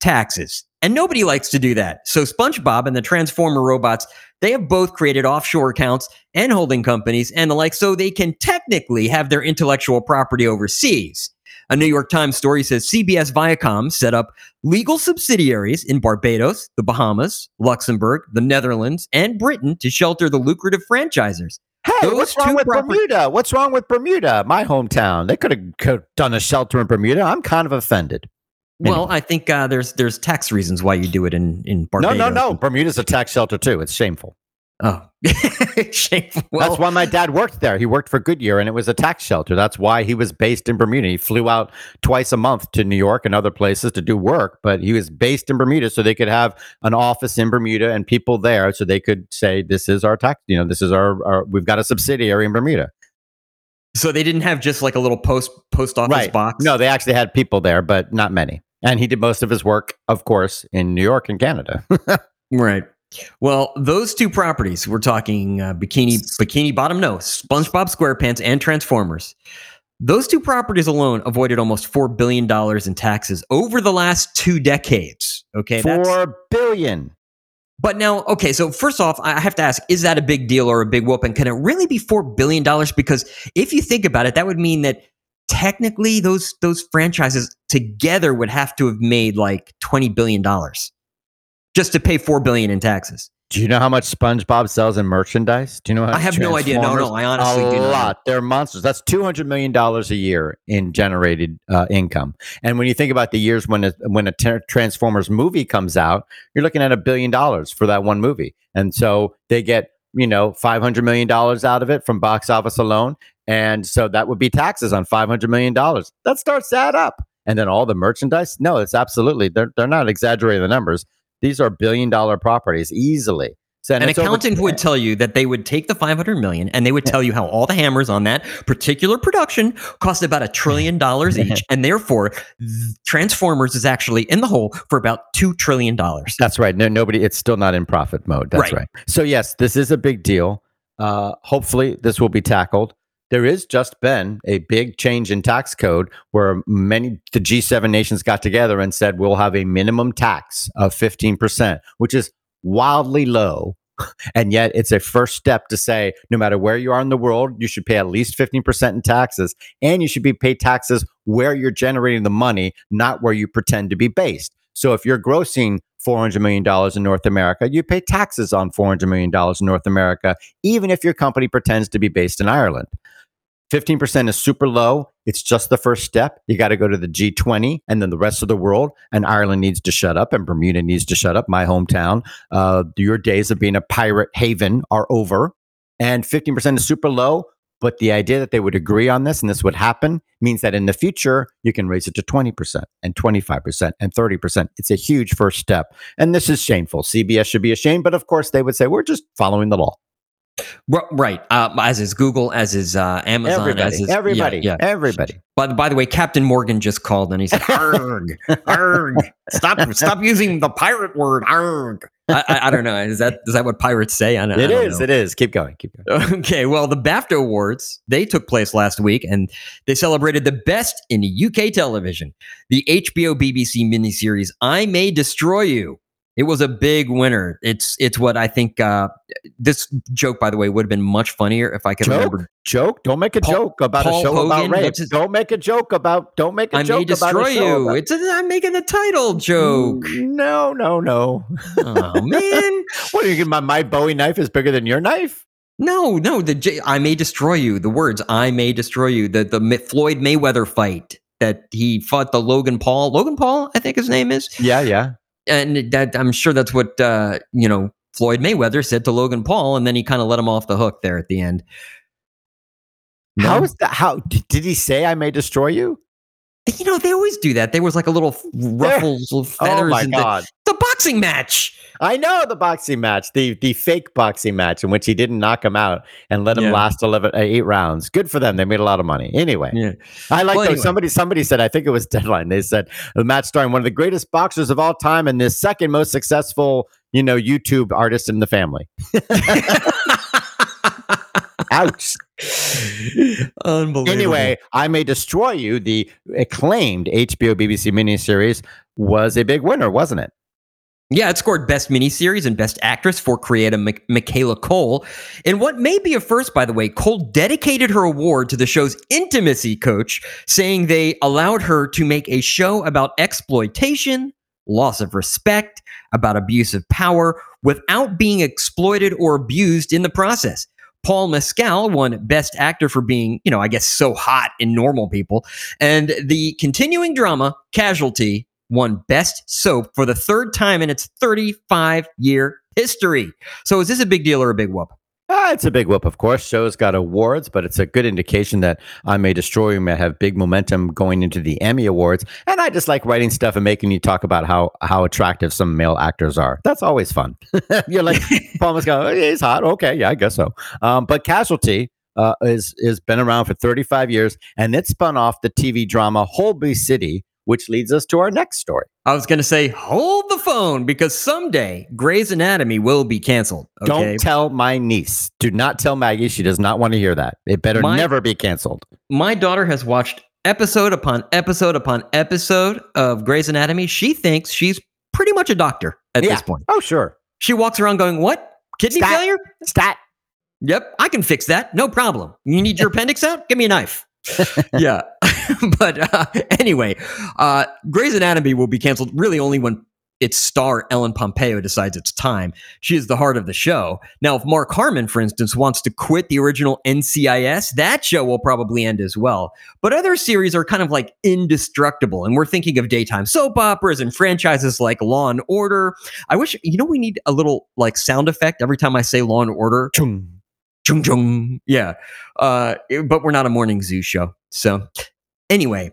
taxes. And nobody likes to do that. So SpongeBob and the Transformer robots, they have both created offshore accounts and holding companies and the like, so they can technically have their intellectual property overseas. A New York Times story says CBS Viacom set up legal subsidiaries in Barbados, the Bahamas, Luxembourg, the Netherlands, and Britain to shelter the lucrative franchisers. Hey, Those what's wrong with proper- Bermuda? What's wrong with Bermuda? My hometown. They could have could have done a shelter in Bermuda. I'm kind of offended. Well, I think uh, there's there's tax reasons why you do it in in Barbados. No, no, no. Bermuda's a tax shelter too. It's shameful. Oh, shameful. Well, That's why my dad worked there. He worked for Goodyear and it was a tax shelter. That's why he was based in Bermuda. He flew out twice a month to New York and other places to do work, but he was based in Bermuda so they could have an office in Bermuda and people there so they could say, this is our tax, you know, this is our, our we've got a subsidiary in Bermuda. So they didn't have just like a little post post office Right. box. No, they actually had people there, but not many. And he did most of his work, of course, in New York and Canada. Right. Well, those two properties, we're talking uh, Bikini Bikini Bottom No, SpongeBob SquarePants, and Transformers. Those two properties alone avoided almost four billion dollars in taxes over the last two decades. Okay, that's- Four billion. But now, okay, so first off, I have to ask: Is that a big deal or a big whoop? And can it really be four billion dollars? Because if you think about it, that would mean that technically those those franchises together would have to have made like twenty billion dollars just to pay 4 billion in taxes. Do you know how much SpongeBob sells in merchandise? Do you know? How I have no idea. No, no, I honestly a do not lot. They're monsters. That's two hundred million dollars a year in generated uh, income. And when you think about the years when a, when a ter- Transformers movie comes out, you're looking at a billion dollars for that one movie. And so they get you know five hundred million dollars out of it from box office alone. And so that would be taxes on five hundred million dollars. That starts to add up. And then all the merchandise. No, it's absolutely. They're they're not exaggerating the numbers. These are billion dollar properties easily. So, An it's over- accountant would tell you that they would take the 500 million and they would tell you how all the hammers on that particular production cost about a trillion dollars each. And therefore, Transformers is actually in the hole for about $2 trillion. That's right. No, nobody. It's still not in profit mode. That's Right. right. So yes, this is a big deal. Uh, hopefully, this will be tackled. There is just been a big change in tax code where many the G7 nations got together and said we'll have a minimum tax of 15%, which is wildly low. And yet it's a first step to say no matter where you are in the world, you should pay at least 15% in taxes and you should be paid taxes where you're generating the money, not where you pretend to be based. So if you're grossing $400 million in North America, you pay taxes on $400 million in North America, even if your company pretends to be based in Ireland. 15% is super low. It's just the first step. You got to go to the G20 and then the rest of the world. And Ireland needs to shut up and Bermuda needs to shut up, my hometown. Uh, your days of being a pirate haven are over. And 15% is super low. But the idea that they would agree on this and this would happen means that in the future, you can raise it to 20% and 25% and 30%. It's a huge first step. And this is shameful. CBS should be ashamed. But of course, they would say, we're just following the law. Right. Uh, as is Google, as is uh, Amazon, Everybody, as is everybody, Yeah, everybody. By, the- by the way, Captain Morgan just called and he said, "Arg, arg, stop, stop using the pirate word, arg." I, I, I don't know. Is that is that what pirates say? I don't, I It don't is. It is. Keep going. Keep going. Okay, well, the BAFTA Awards, they took place last week and they celebrated the best in UK television. The HBO BBC miniseries I May Destroy You. It was a big winner. It's it's what I think uh, this joke by the way would have been much funnier if I could Joke? remember Joke. Don't make a Paul- joke about Paul a show about Hogan, rape. what's his- Don't make a joke about. Don't make a I joke Destroy about a show I may destroy You. about- It's a, I'm making a title joke. No, no, no. oh man. What are you? My my Bowie knife is bigger than your knife. No, no, the J- I may destroy you. The words "I may destroy you." The the Floyd Mayweather fight that he fought the Logan Paul. Logan Paul, I think his name is, Yeah, yeah. And that I'm sure that's what uh, you know Floyd Mayweather said to Logan Paul, and then he kind of let him off the hook there at the end. No? How is that? How did he say I may destroy you? you know they always do that. There was like a little ruffles of feathers oh my god! The boxing match. I know the boxing match, the the fake boxing match in which he didn't knock him out and let him Yeah. last 11, uh, eight rounds. Good for them. They made a lot of money. Anyway, Yeah. I like Well, anyway. somebody somebody said I think it was Deadline. They said the match starring one of the greatest boxers of all time and the second most successful, you know, YouTube artist in the family. Ouch. Unbelievable. Anyway, I May Destroy You, the acclaimed HBO BBC miniseries, was a big winner, wasn't it? Yeah, it scored Best Miniseries and Best Actress for creator Mik- Michaela Coel. In what may be a first, by the way, Coel dedicated her award to the show's intimacy coach, saying they allowed her to make a show about exploitation, loss of respect, about abuse of power, without being exploited or abused in the process. Paul Mescal won Best Actor for being, you know, I guess so hot in normal people. And the continuing drama, Casualty, won Best Soap for the third time in its 35 year history. So is this a big deal or a big whoop? Ah, it's a big whoop, of course. Shows got awards, but it's a good indication that I May Destroy You may have big momentum going into the Emmy Awards. And I just like writing stuff and making you talk about how how attractive some male actors are. That's always fun. You're like, Paul Mescal, oh, he's hot. Okay, yeah, I guess so. Um, but Casualty uh, is is been around for 35 years, and it spun off the TV drama Holby City, which leads us to our next story. I was going to say, hold the phone because someday Grey's Anatomy will be canceled. Okay? Don't tell my niece. Do not tell Maggie. She does not want to hear that. It better My- never be canceled. My daughter has watched episode upon episode upon episode of Grey's Anatomy. She thinks she's pretty much a doctor at Yeah. this point. Oh, sure. She walks around going, What? Kidney Stat. failure? Stat. Yep, I can fix that. No problem. You need your appendix out? Give me a knife. yeah. but uh, anyway, uh, Grey's Anatomy will be canceled really only when its star, Ellen Pompeo, decides it's time. She is the heart of the show. Now, if Mark Harmon, for instance, wants to quit the original NCIS, that show will probably end as well. But other series are kind of like indestructible. And we're thinking of daytime soap operas and franchises like Law and Order. I wish, you know, we need a little like sound effect every time I say Law and Order. Chung, chung. Yeah. Uh, but we're not a morning zoo show. So, anyway,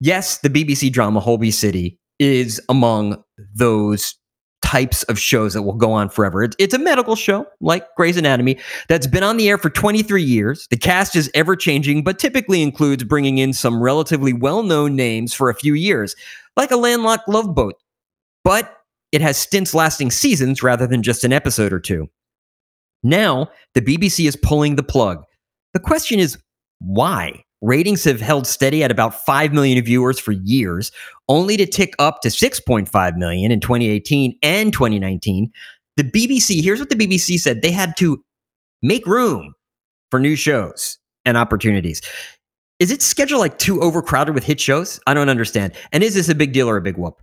yes, the BBC drama Holby City is among those types of shows that will go on forever. It's, a medical show like Grey's Anatomy that's been on the air for 23 years. The cast is ever changing, but typically includes bringing in some relatively well known names for a few years, like a landlocked love boat. But it has stints lasting seasons rather than just an episode or two. Now, the BBC is pulling the plug. The question is why? Ratings have held steady at about 5 million viewers for years, only to tick up to 6.5 million in 2018 and 2019. The BBC, here's what the BBC said they had to make room for new shows and opportunities. Is it scheduled like too overcrowded with hit shows? I don't understand. And is this a big deal or a big whoop?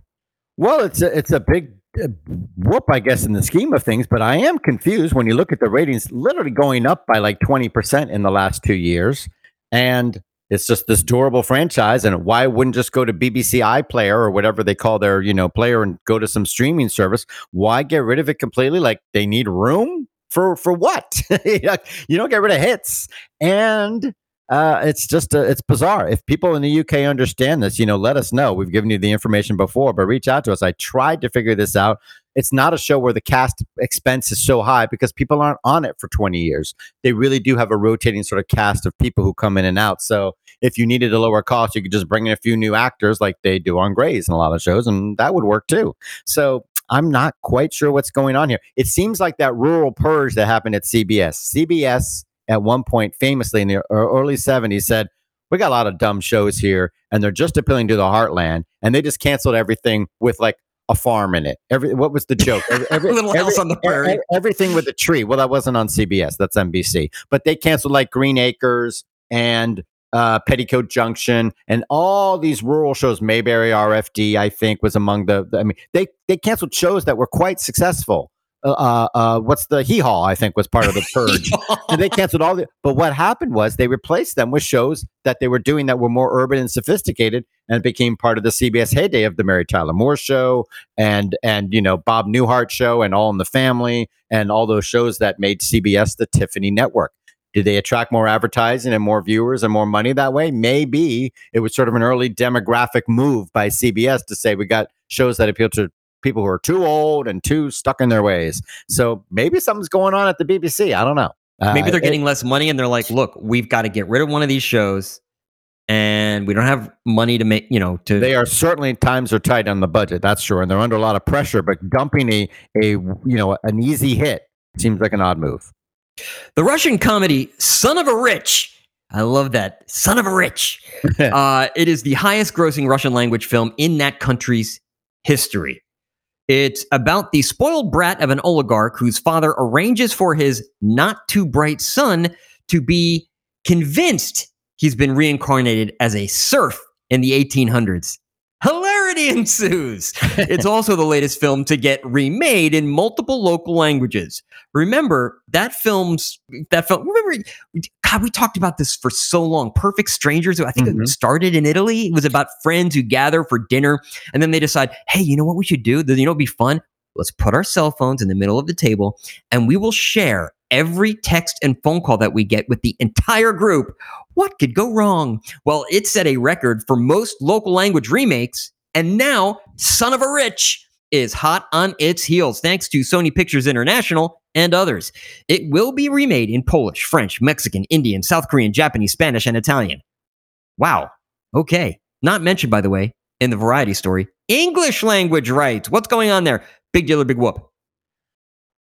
Well, it's a, it's a big uh, whoop, I guess, in the scheme of things. But I am confused when you look at the ratings, literally going up by like twenty percent in the last two years, and it's just this durable franchise. And why wouldn't just go to BBC iPlayer or whatever they call their you know player and go to some streaming service? Why get rid of it completely? Like they need room for for what? you don't get rid of hits and. Uh, it's just uh, it's bizarre. If people in the UK understand this, you know, let us know. We've given you the information before, but reach out to us. I tried to figure this out. It's not a show where the cast expense is so high because people aren't on it for 20 years. They really do have a rotating sort of cast of people who come in and out. So if you needed a lower cost, you could just bring in a few new actors like they do on Grey's and a lot of shows, and that would work too. So I'm not quite sure what's going on here. It seems like that rural purge that happened at CBS. CBS at one point famously in the early 70s said, We got a lot of dumb shows here, and they're just appealing to the heartland. And they just canceled everything with like a farm in it. Every what was the joke? Every, every, Little house on the prairie. every- everything with a tree. Well, that wasn't on CBS. That's NBC. But they canceled like Green Acres and uh, Petticoat Junction and all these rural shows. Mayberry RFD, I think, was among the. the- I mean, they they canceled shows that were quite successful. Uh, uh, uh, what's the Hee Haw? I think was part of the purge and they canceled all the but what happened was they replaced them with shows that they were doing that were more urban and sophisticated and it became part of the CBS heyday of the Mary Tyler Moore show and and you know Bob Newhart show and All in the Family and all those shows that made CBS the Tiffany network. Did they attract more advertising and more viewers and more money that way? Maybe it was sort of an early demographic move by CBS to say we got shows that appeal to people who are too old and too stuck in their ways. So maybe something's going on at the BBC. I don't know. Uh, Maybe they're it- getting less money and they're like, look, we've got to get rid of one of these shows and we don't have money to make, you know, to. They are certainly times are tight on the budget. That's sure, and they're under a lot of pressure. But dumping a a you know an easy hit seems like an odd move. the Russian comedy Son of a Rich. I love that. Son of a Rich. uh, it is the highest grossing Russian language film in that country's history. It's about the spoiled brat of an oligarch whose father arranges for his not too bright son to be convinced he's been reincarnated as a serf in the 1800s. Hilarity ensues. It's also the latest film to get remade in multiple local languages. Remember that film's that film. Remember, God, we talked about this for so long. Perfect Strangers. I think Mhm. it started in Italy. It was about friends who gather for dinner, and then they decide, hey, you know what we should do? You know, it'd be fun. Let's put our cell phones in the middle of the table, and we will share every text and phone call that we get with the entire group. What could go wrong? Well, it set a record for most local language remakes, and now Son of a Rich is hot on its heels thanks to Sony Pictures International and others. It will be remade in Polish, French, Mexican, Indian, South Korean, Japanese, Spanish, and Italian. Wow. Okay. Not mentioned, by the way, in the variety story. English language rights. What's going on there? Big deal or big whoop?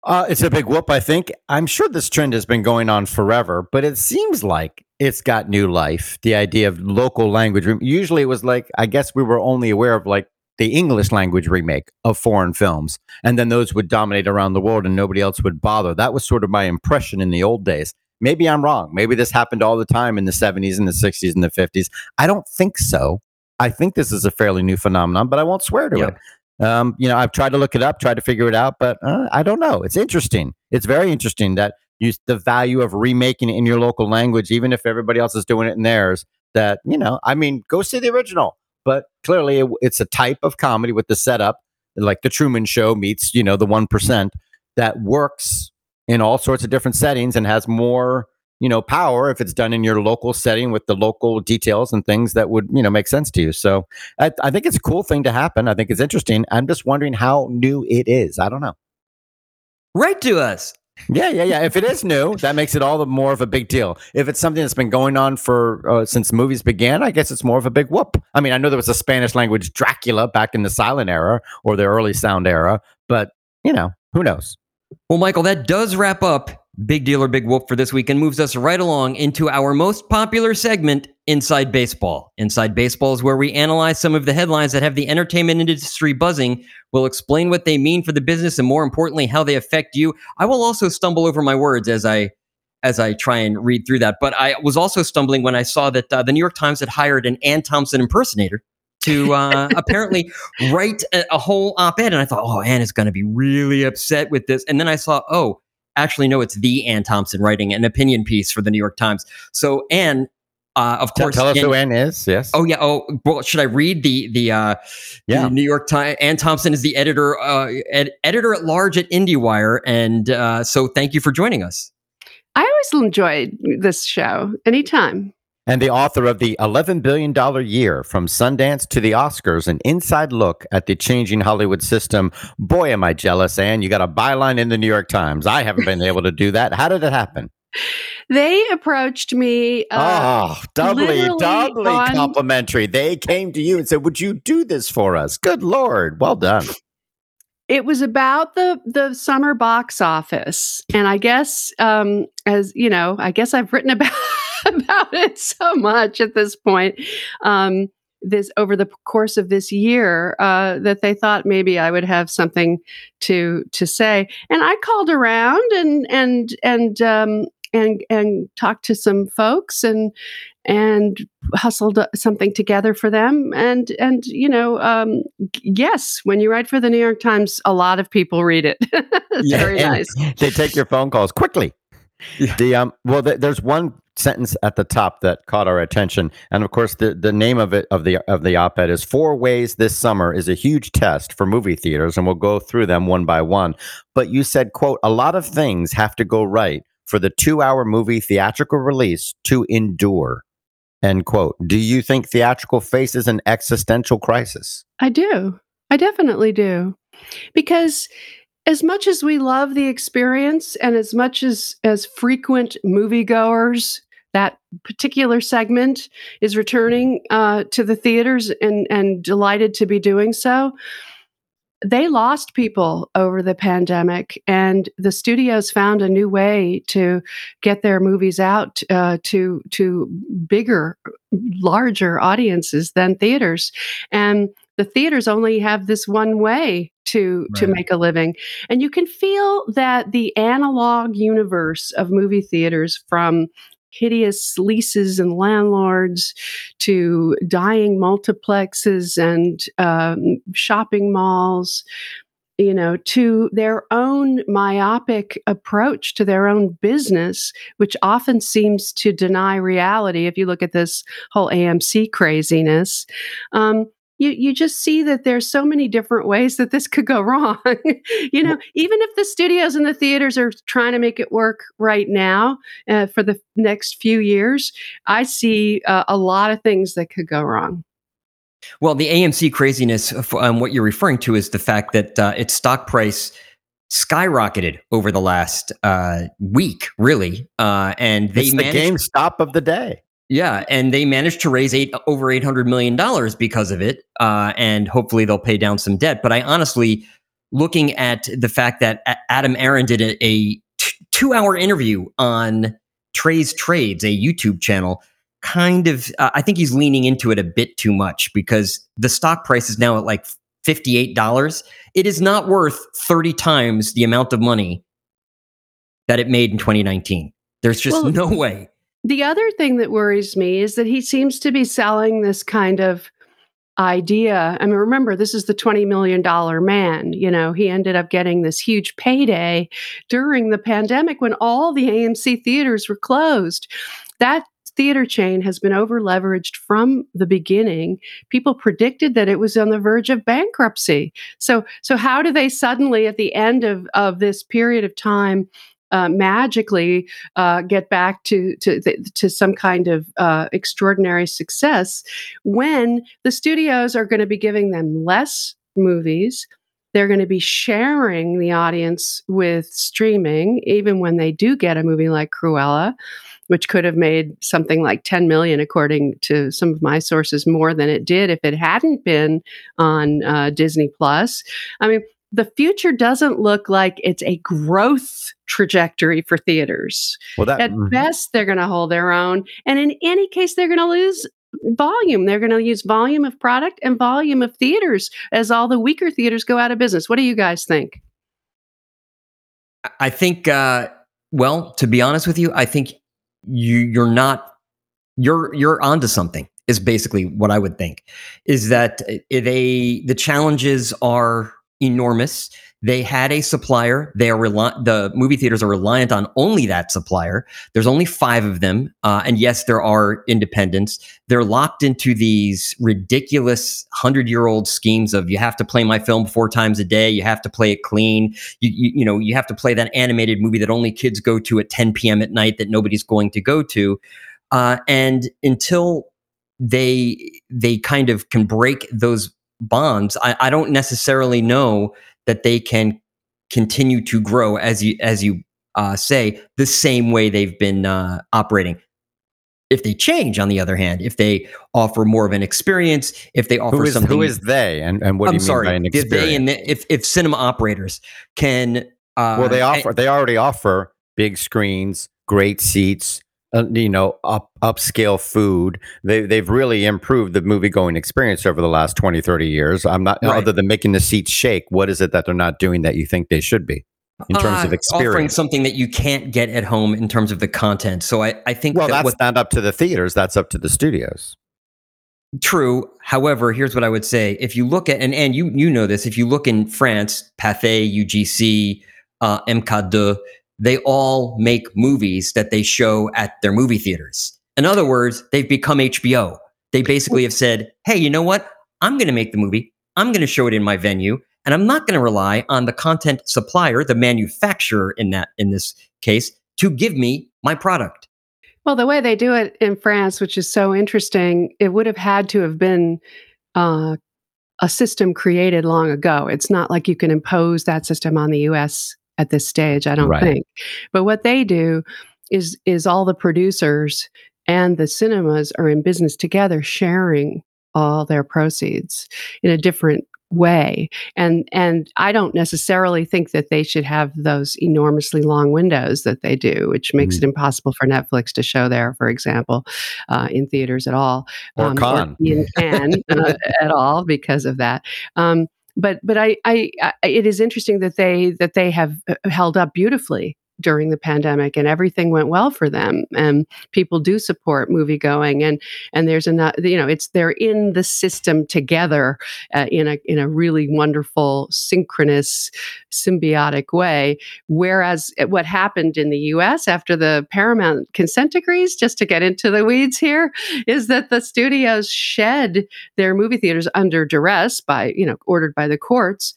Uh, it's a big whoop, I think. I'm sure this trend has been going on forever, but it seems like it's got new life. The idea of local language. Usually it was like, I guess we were only aware of like the English language remake of foreign films, and then those would dominate around the world and nobody else would bother. That was sort of my impression in the old days. Maybe I'm wrong. Maybe this happened all the time in the 70s and the 60s and the 50s. I don't think so. I think this is a fairly new phenomenon, but I won't swear to it. Um, you know, I've tried to look it up, tried to figure it out, but uh, I don't know. It's interesting. It's very interesting that you the value of remaking it in your local language, even if everybody else is doing it in theirs. That you know, I mean, go see the original. But clearly, it, it's a type of comedy with the setup, like the Truman Show meets you know the one percent that works in all sorts of different settings and has more you know power if it's done in your local setting with the local details and things that would you know make sense to you. So I, I, think it's a cool thing to happen. I think it's interesting. I'm just wondering how new it is. I don't know. Write to us yeah yeah yeah. If it is new that makes it all the more of a big deal. If it's something that's been going on for uh, since movies began i guess it's more of a big whoop. I mean i know there was a spanish language dracula back in the silent era or the early sound era but you know who knows? Well michael that does wrap up Big deal or big whoop for this week and moves us right along into our most popular segment, Inside Baseball. Inside Baseball is where we analyze some of the headlines that have the entertainment industry buzzing. We'll explain what they mean for the business and more importantly, how they affect you. I will also stumble over my words as I as I try and read through that. But I was also stumbling when I saw that uh, the New York Times had hired an Anne Thompson impersonator to uh, apparently write a, a whole op-ed, and I thought, oh, Anne is going to be really upset with this. And then I saw, oh, actually, no, it's the Anne Thompson writing an opinion piece for the New York Times. So Anne uh, of course, tell us Anne, who Anne is. Yes. Oh yeah. Oh, well, should I read the the, uh, yeah. the New York Times? Anne Thompson is the editor uh, ed- editor at large at IndieWire, and uh, so thank you for joining us. I always enjoy this show. Anytime and the author of the $11 billion year from Sundance to the Oscars, an inside look at the changing Hollywood system. Boy, am I jealous, Anne. You got a byline in the New York Times. I haven't been able to do that. How did it happen? They approached me. Uh, oh, doubly, doubly on... complimentary. They came to you and said, Would you do this for us? Good Lord. Well done. It was about the the summer box office, and I guess, um, as you know, I guess I've written about about it so much at this point. Um, this over the course of this year uh, that they thought maybe I would have something to to say, and I called around and and and um, and and talked to some folks and and hustled something together for them and and you know um, yes when you write for the new york times a lot of people read it yeah, very nice they take your phone calls quickly yeah. the um well the, there's one sentence at the top that caught our attention. And of course, the, the name of it of the of the op-ed is Four Ways This Summer is a Huge Test for Movie Theaters, and we'll go through them one by one. But you said, quote, a lot of things have to go right for the two-hour movie theatrical release to endure. End quote. Do you think theatrical faces an existential crisis? I do. I definitely do. Because as much as we love the experience and as much as as frequent moviegoers that particular segment is returning uh, to the theaters and, and delighted to be doing so. They lost people over the pandemic, and the studios found a new way to get their movies out uh, to to bigger, larger audiences than theaters. And the theaters only have this one way to right. to make a living and you can feel that the analog universe of movie theaters from hideous leases and landlords to dying multiplexes and um, shopping malls you know, to their own myopic approach to their own business, which often seems to deny reality. If you look at this whole AMC craziness, um, you you just see that there's so many different ways that this could go wrong. you know, even if the studios and the theaters are trying to make it work right now uh, for the next few years, I see uh, a lot of things that could go wrong. Well, the AMC craziness, um, what you're referring to is the fact that uh, its stock price skyrocketed over the last uh, week, really. Uh, and they it's the managed, GameStop of the day. Yeah, and they managed to raise eight over eight hundred million dollars because of it, uh, and hopefully they'll pay down some debt. But I honestly, looking at the fact that Adam Aron did a, a t- two-hour interview on Trey's Trades, a YouTube channel, kind of, uh, I think he's leaning into it a bit too much because the stock price is now at like fifty-eight dollars. It is not worth thirty times the amount of money that it made in 2019. There's just Well, no way. The other thing that worries me is that he seems to be selling this kind of idea. I mean, remember, this is the $20 million man. You know, he ended up getting this huge payday during the pandemic when all the AMC theaters were closed. That theater chain has been over leveraged from the beginning. People predicted that it was on the verge of bankruptcy. So, so how do they suddenly, at the end of, of this period of time, uh, magically uh, get back to to to some kind of uh, extraordinary success when the studios are going to be giving them less movies. They're going to be sharing the audience with streaming, even when they do get a movie like Cruella, which could have made something like 10 million, according to some of my sources, more than it did if it hadn't been on uh, Disney Plus. I mean, the future doesn't look like it's a growth trajectory for theaters. Well, that At mhm. best, they're going to hold their own. And in any case, they're going to lose volume. They're going to use volume of product and volume of theaters as all the weaker theaters go out of business. What do you guys think? I think, uh, well, to be honest with you, I think you you're not you're you're onto something. Is basically what I would think. Is that uh, they the challenges are enormous. They had a supplier. They are reli- the movie theaters are reliant on only that supplier. There's only five of them, uh, and yes, there are independents. They're locked into these ridiculous hundred year old schemes of you have to play my film four times a day. You have to play it clean you, you you know you have to play that animated movie that only kids go to at 10 p.m. at night that nobody's going to go to, uh, and until they they kind of can break those bonds, I, I don't necessarily know that they can continue to grow as you as you uh, say the same way they've been uh, operating. If they change, on the other hand, if they offer more of an experience, if they offer who is something who is they, and and what I'm do you sorry. mean by an if they if if cinema operators can, uh, well, they offer. They already offer big screens, great seats. Uh, you know, up upscale food. They they've really improved the movie going experience over the last 20, 30 years. I'm not Right. other than making the seats shake. What is it that they're not doing that you think they should be in terms uh, of offering experience? something that you can't get at home in terms of the content. So I I think Well, that that's what not up to the theaters. That's up to the studios. True. However, here's what I would say: if you look at and and you you know this, if you look in France, Pathé, UGC, uh, MK2, they all make movies that they show at their movie theaters. In other words, they've become HBO. They basically have said, "Hey, you know what? I'm going to make the movie. I'm going to show it in my venue, and I'm not going to rely on the content supplier, the manufacturer in that in this case, to give me my product." Well, the way they do it in France, which is so interesting, it would have had to have been uh, a system created long ago. It's not like you can impose that system on the U.S. at this stage. I don't Right. think. But what they do is is all the producers and the cinemas are in business together, sharing all their proceeds in a different way and and i don't necessarily think that they should have those enormously long windows that they do which makes Mm. it impossible for netflix to show there for example uh, in theaters at all Or con. in Cannes uh, at all because of that um, but but I, I I it is interesting that they that they have uh, held up beautifully during the pandemic and everything went well for them and people do support movie going and and there's enough you know it's they're in the system together uh, in a in a really wonderful synchronous symbiotic way. Whereas uh, what happened in the US after the Paramount consent decrees just to get into the weeds here is that the studios shed their movie theaters under duress by you know ordered by the courts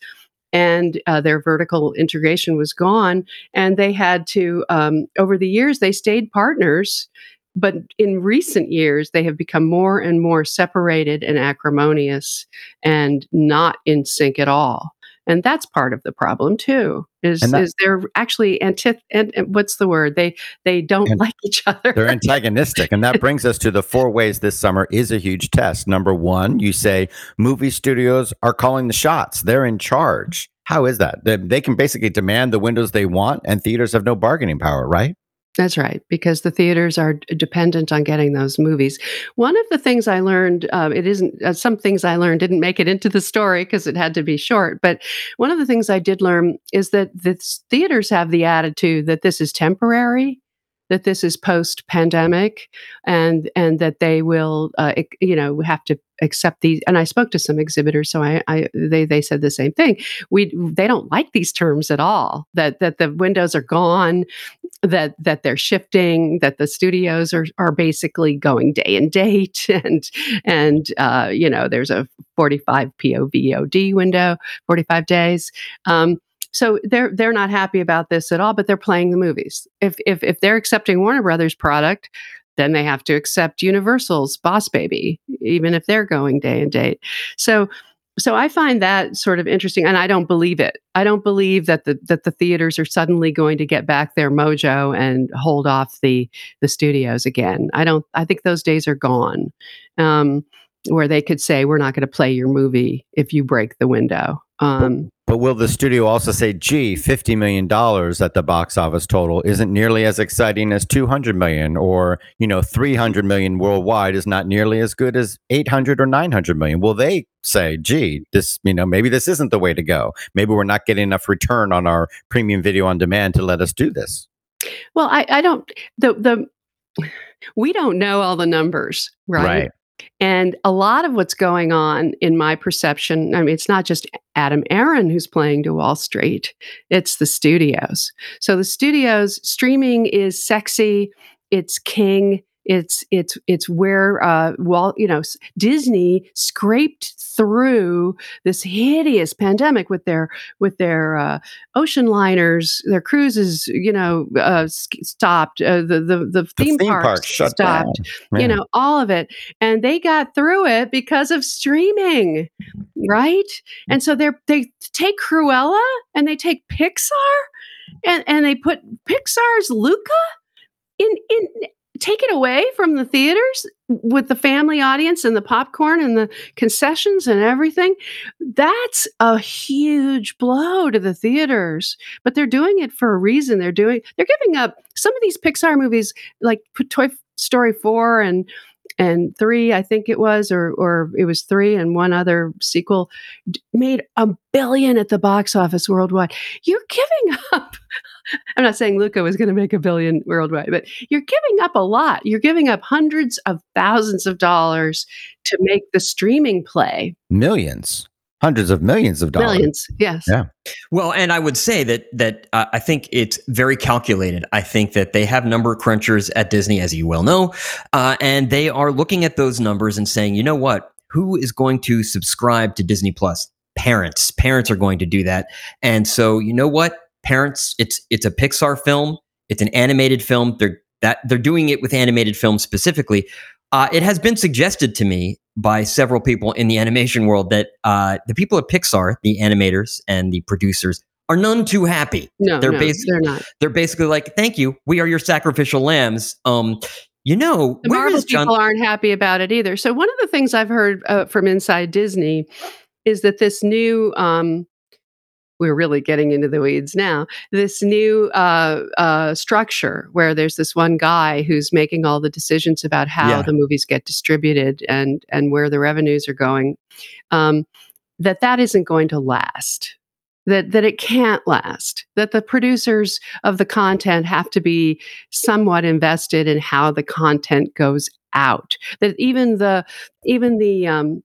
and uh, their vertical integration was gone and they had to um, over the years they stayed partners but in recent years they have become more and more separated and acrimonious and not in sync at all and that's part of the problem too Is that- is they're actually antith and, and what's the word? They they don't like each other. They're antagonistic. And that brings us to the four ways this summer is a huge test. Number one, you say movie studios are calling the shots, they're in charge. How is that? They, they can basically demand the windows they want, and theaters have no bargaining power, right? That's right, because the theaters are dependent on getting those movies. One of the things I learned, uh, it isn't, uh, some things I learned didn't make it into the story because it had to be short. But one of the things I did learn is that the theaters have the attitude that this is temporary. That this is post pandemic, and and that they will, uh, you know, have to accept these. And I spoke to some exhibitors, so I, I they they said the same thing. We they don't like these terms at all. That that the windows are gone, that that they're shifting, that the studios are are basically going day and date, and and uh, you know there's a 45 POVOD window, 45 days. Um, so they're they're not happy about this at all, but they're playing the movies. If if if they're accepting Warner Brothers product, then they have to accept Universal's Boss Baby, even if they're going day and date. So so I find that sort of interesting, and I don't believe it. I don't believe that the that the theaters are suddenly going to get back their mojo and hold off the the studios again. I don't. I think those days are gone, um, where they could say we're not going to play your movie if you break the window. Um, But will the studio also say, gee, $50 million at the box office total isn't nearly as exciting as 200 million or, you know, 300 million worldwide is not nearly as good as 800 or 900 million? Will they say, gee, this, you know, maybe this isn't the way to go. Maybe we're not getting enough return on our premium video on demand to let us do this. well, I, I don't. The the we don't know all the numbers, right? right? And a lot of what's going on, in my perception, I mean, it's not just Adam Aron who's playing to Wall Street, it's the studios. So the studios, streaming is sexy, it's king. It's it's it's where uh, Walt, you know, Disney scraped through this hideous pandemic with their with their uh, ocean liners, their cruises, you know, uh, stopped. Uh, the the the The theme, parks, park shut stopped down. you know all of it and they got through it because of streaming right and so they're they take cruella and they take pixar and and they put pixar's luca in in take it away from the theaters with the family audience and the popcorn and the concessions and everything that's a huge blow to the theaters. But they're doing it for a reason. They're doing they're giving up some of these pixar movies like toy story 4 and and 3 i think it was or or it was 3 and one other sequel made a billion at the box office worldwide. You're giving up I'm not saying Luca was going to make a billion worldwide, but you're giving up a lot. You're giving up hundreds of thousands of dollars to make the streaming play. Millions, hundreds of millions of dollars. Millions, yes. Yeah. Well, and I would say that that uh, I think it's very calculated. I think that they have number crunchers at Disney, as you well know, uh, and they are looking at those numbers and saying, you know what, who is going to subscribe to Disney Plus? Parents. Parents are going to do that, and so you know what, parents. It's it's a Pixar film. It's an animated film. They're that they're doing it with animated films specifically. Uh, it has been suggested to me by several people in the animation world that uh, the people at Pixar, the animators and the producers, are none too happy. No, They're no, basi- they're not. They're basically like, "Thank you, we are your sacrificial lambs." Um, you know, The Marvel John? people aren't happy about it either. So one of the things I've heard uh, from inside Disney is that this new um, we're really getting into the weeds now. This new uh, uh, structure where there's this one guy who's making all the decisions about how Yeah. the movies get distributed and and where the revenues are going. Um, that that isn't going to last. That that it can't last. That the producers of the content have to be somewhat invested in how the content goes out. That even the even the um,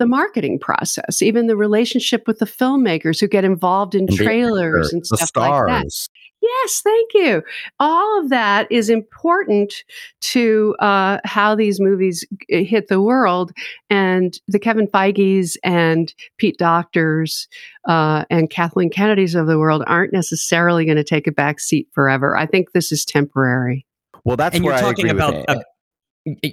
the marketing process, even the relationship with the filmmakers who get involved in And the trailers and the stuff like that. Yes, thank you. All of that is important to uh, how these movies g- hit the world. And the Kevin Feige's and Pete Docters uh, and Kathleen Kennedy's of the world aren't necessarily going to take a back seat forever. I think this is temporary. Well, that's and where you're I talking agree with about. it.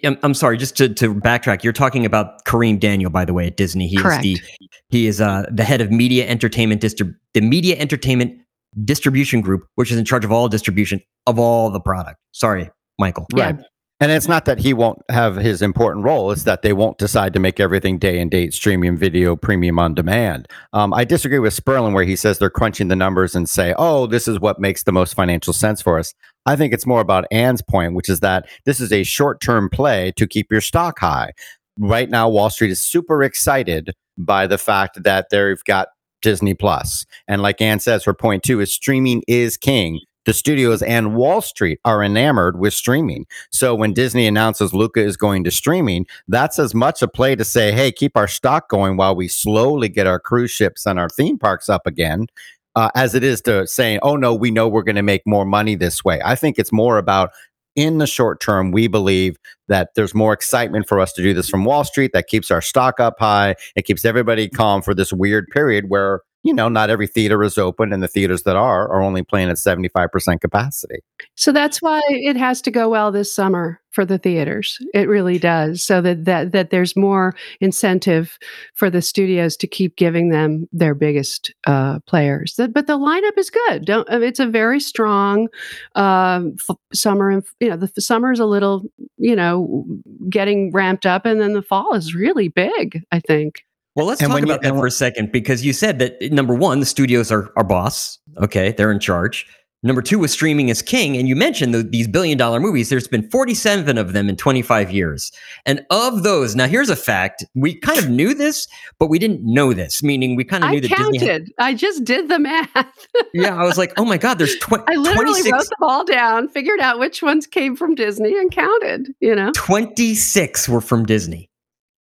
I'm, I'm sorry, just to, to backtrack. You're talking about Kareem Daniel, by the way, at Disney. He Correct. is the he is uh, the head of media entertainment distrib- the media entertainment distribution group, which is in charge of all distribution of all the product. Sorry, Michael. Yeah. Right. And it's not that he won't have his important role; it's that they won't decide to make everything day and date streaming video premium on demand. Um, I disagree with Sperlin where he says they're crunching the numbers and say, "Oh, this is what makes the most financial sense for us." I think it's more about Anne's point, which is that this is a short-term play to keep your stock high. Right now, Wall Street is super excited by the fact that they've got Disney Plus, and like Anne says, her point two is streaming is king the studios and Wall Street are enamored with streaming. So when Disney announces Luca is going to streaming, that's as much a play to say, hey, keep our stock going while we slowly get our cruise ships and our theme parks up again. Uh, as it is to saying, oh no, we know we're going to make more money this way. I think it's more about in the short term, we believe that there's more excitement for us to do this from Wall Street. That keeps our stock up high. It keeps everybody calm for this weird period where you know, not every theater is open, and the theaters that are are only playing at 75% capacity. So that's why it has to go well this summer for the theaters. It really does. So that that that there's more incentive for the studios to keep giving them their biggest uh, players. but the lineup is good. Don't it's a very strong um, f- summer. And you know, the summer is a little you know getting ramped up, and then the fall is really big. I think. Well, let's And talk when you- about that for a second because you said that number one, the studios are our boss. Okay, they're in charge. Number two, with streaming is king, and you mentioned the, these billion dollar movies. There's been 47 of them in 25 years, and of those, now here's a fact: we kind of knew this, but we didn't know this. Meaning, we kind of I knew that Disney. Had, counted. I just did the math. yeah, I was like, oh my god, there's 20. I literally 26, wrote them all down, figured out which ones came from Disney, and counted. You know, 26 were from Disney.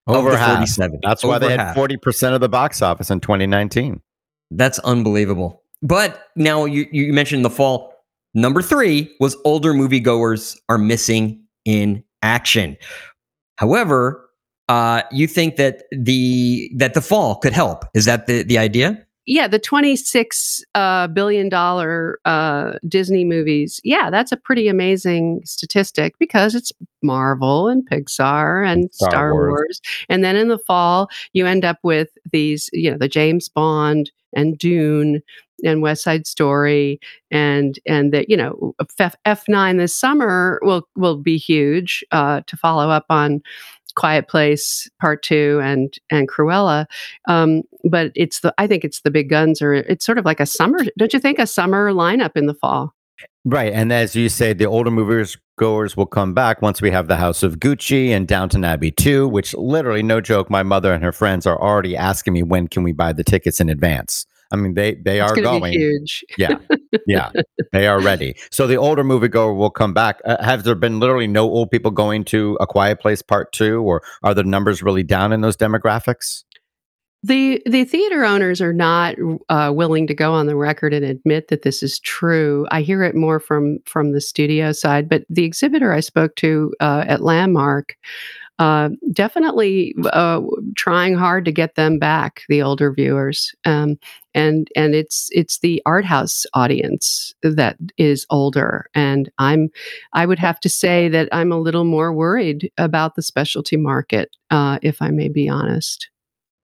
Over the half. 47. That's why they Over had 40% of the box office in 2019. That's unbelievable. But now you, you mentioned the fall. Number three was older moviegoers are missing in action. However, uh, you think that the that the fall could help. Is that the, the idea? Yeah, the twenty-six uh, billion dollar uh, Disney movies. Yeah, that's a pretty amazing statistic because it's Marvel and Pixar and Star Star, Wars. Wars. and then in the fall you end up with these, you know, the James Bond and Dune and West Side Story and and that you know F nine this summer will will be huge uh, to follow up on Quiet Place Part Two and and Cruella. Um, but it's the I think it's the big guns or it's sort of like a summer. Don't you think a summer lineup in the fall? Right. And as you say, the older movers goers will come back once we have the House of Gucci and Downton Abbey 2, which literally, no joke, my mother and her friends are already asking me when can we buy the tickets in advance. I mean, they they It's are be huge. Yeah, yeah, they are ready. So the older moviegoer will come back. Uh, have there been literally no old people going to A Quiet Place Part Two, or are the numbers really down in those demographics? The the theater owners are not uh, willing to go on the record and admit that this is true. I hear it more from from the studio side, but the exhibitor I spoke to uh, at Landmark uh, definitely uh, trying hard to get them back, the older viewers, um, and and it's it's the art house audience that is older, and I'm I would have to say that I'm a little more worried about the specialty market, uh, if I may be honest.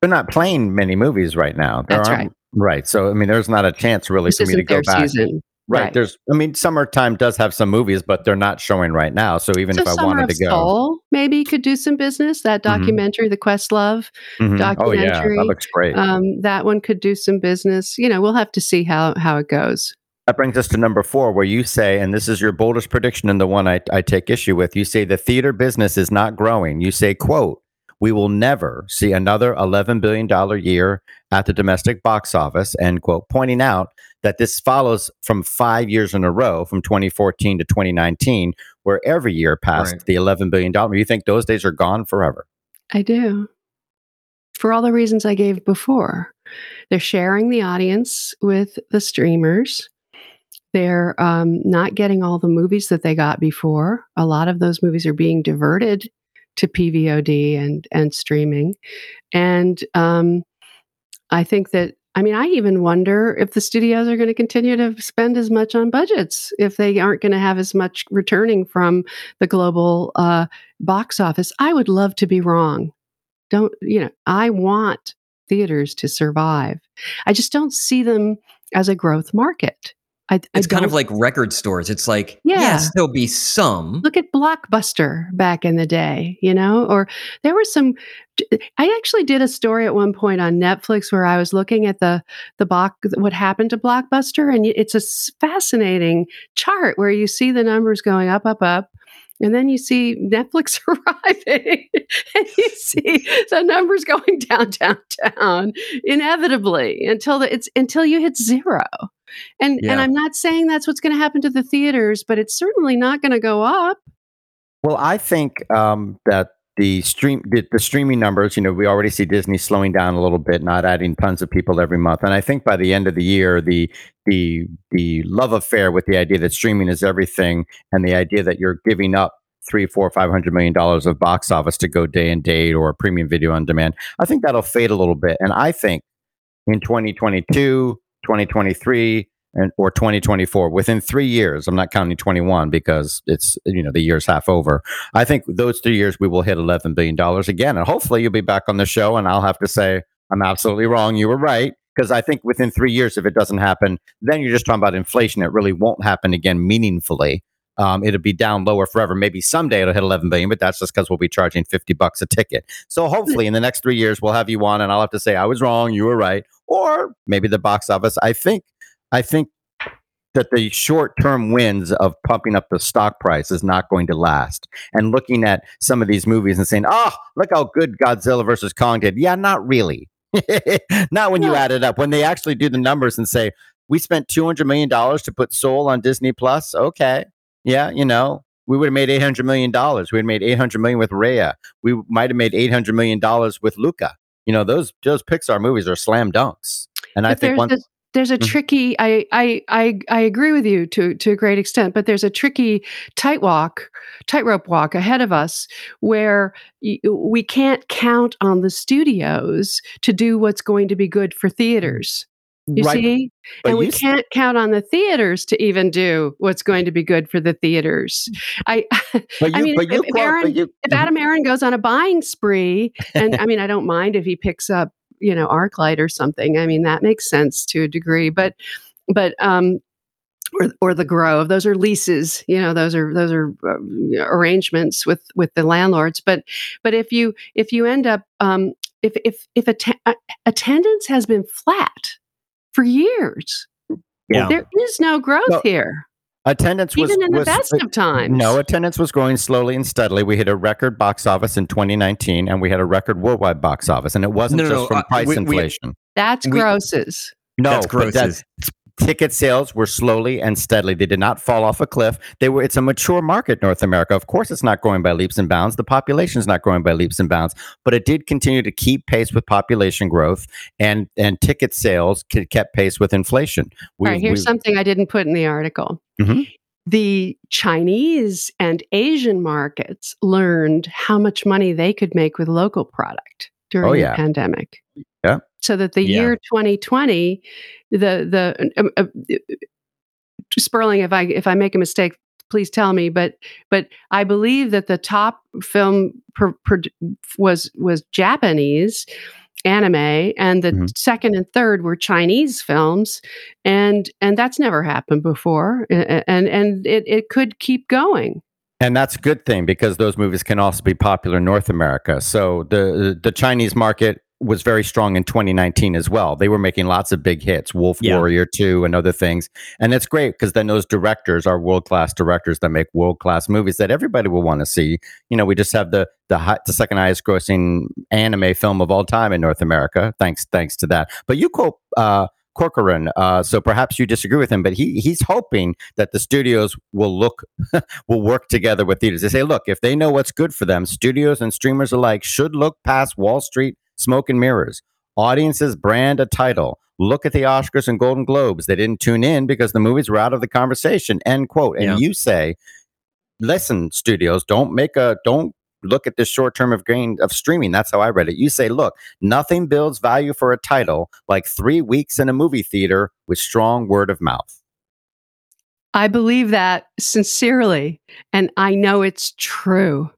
They're not playing many movies right now. There That's aren't- Right. So I mean, there's not a chance really This for me to go back. season. Right. Right. There's. I mean, summertime does have some movies, but they're not showing right now. So even so if I wanted to go, Soul maybe could do some business. That documentary, the Questlove, Mhm. oh yeah, documentary, that looks great. um, that one could do some business. You know, we'll have to see how how it goes. That brings us to number four, where you say, and this is your boldest prediction and the one I, I take issue with. You say the theater business is not growing. You say, quote, we will never see another $11 billion year at the domestic box office, end quote, pointing out that this follows from five years in a row from 2014 to 2019, where every year passed Right. the $11 billion. You think those days are gone forever? I do. For all the reasons I gave before. They're sharing the audience with the streamers. They're um, not getting all the movies that they got before. A lot of those movies are being diverted to PVOD and and streaming. And um, I think that I mean I even wonder if the studios are going to continue to spend as much on budgets if they aren't going to have as much returning from the global uh, box office. I would love to be wrong. Don't you know? I want theaters to survive. I just don't see them as a growth market. I, I It's kind of like record stores. It's like, Yeah. yes, there'll be some. look at Blockbuster back in the day, you know, or there was some. I actually did a story at one point on Netflix where I was looking at the the block what happened to Blockbuster, and it's a fascinating chart where you see the numbers going up, up, up. And then you see Netflix arriving, and you see the numbers going down, down, down, inevitably until the, it's until you hit zero. And and I'm not saying that's what's going to happen to the theaters, but it's certainly not going to go up. Well, I think um, that the stream the, the streaming numbers, you know, we already see Disney slowing down a little bit, not adding tons of people every month. And I think by the end of the year, the the the love affair with the idea that streaming is everything, and the idea that you're giving up three, four, five hundred million dollars of box office to go day and date or premium video on demand, I think that'll fade a little bit. And I think in 2022, 2023 and or 2024 within 3 years i'm not counting 21 because it's you know the year's half over i think those 3 years we will hit 11 billion dollars again and hopefully you'll be back on the show and i'll have to say i'm absolutely wrong you were right because i think within 3 years if it doesn't happen then you're just talking about inflation it really won't happen again meaningfully um, it'll be down lower forever. Maybe someday it'll hit 11 billion, but that's just because we'll be charging 50 bucks a ticket. So hopefully in the next three years, we'll have you on and I'll have to say, I was wrong, you were right. Or maybe the box office. I think, I think that the short term wins of pumping up the stock price is not going to last. And looking at some of these movies and saying, oh, look how good Godzilla versus Kong did. Yeah, not really. not when you add it up. When they actually do the numbers and say, we spent $200 million to put Soul on Disney Plus. Okay. Yeah, you know, we would have made $800 million. We would have made 800 million with Raya. We might have made $800 million with Luca. You know, those those Pixar movies are slam dunks. And I think one a, there's a Mhm. tricky I, I I I agree with you to to a great extent, but there's a tricky tight walk, tightrope walk ahead of us where y- we can't count on the studios to do what's going to be good for theaters. You Right, see? but and we can't count on the theaters to even do what's going to be good for the theaters. I but you, I mean, if- if Aron- you if Adam Aron goes on a buying spree, and I mean, I don't mind if he picks up, you know, ArcLight or something. I mean, that makes sense to a degree, but, but, um, or, or the Grove, those are leases. You know, those are those are uh, arrangements with with the landlords. But but if you if you end up um, if if if atten- uh, attendance has been flat for years, Yeah. there is no growth No, here, attendance was even in the was- best of times. No, attendance was growing slowly and steadily. We hit a record box office in 2019, and we had a record worldwide box office, and it wasn't No, no, just no, from uh, price we- we- inflation. that's we- grosses. no, That's but that- grosses. Ticket sales were slowly and steadily. They did not fall off a cliff. They were. It's a mature market, North America. Of course, it's not growing by leaps and bounds. The population is not growing by leaps and bounds, but it did continue to keep pace with population growth, and and ticket sales kept pace with inflation. We- All right, here's we- something I didn't put in the article. Mhm. The Chinese and Asian markets learned how much money they could make with local product during Oh, the yeah. pandemic. Yeah. So that the Yeah. year 2020, the the um, uh, Sperling, if I if I make a mistake, please tell me. But but I believe that the top film per, per, was was Japanese anime, and the Mhm. second and third were Chinese films, and and that's never happened before, A- and and it it could keep going. And that's a good thing because those movies can also be popular in North America. So the the Chinese market was very strong in 2019 as well. They were making lots of big hits, Wolf Yeah. Warrior 2 and other things. And it's great because then those directors are world-class directors that make world-class movies that everybody will want to see. You know, we just have the the, high, the second highest grossing anime film of all time in North America. Thanks thanks to that. But you quote uh Corcoran, uh, so perhaps you disagree with him, but he he's hoping that the studios will look will work together with theaters. They say, look, if they know what's good for them, studios and streamers alike should look past Wall Street smoke and mirrors. Audiences brand a title. Look at the Oscars and Golden Globes. They didn't tune in because the movies were out of the conversation. End quote. And Yeah. you say, listen, studios, don't make a don't look at the short term of gain of streaming. That's how I read it. You say, look, nothing builds value for a title like three weeks in a movie theater with strong word of mouth. I believe that sincerely, and I know it's true.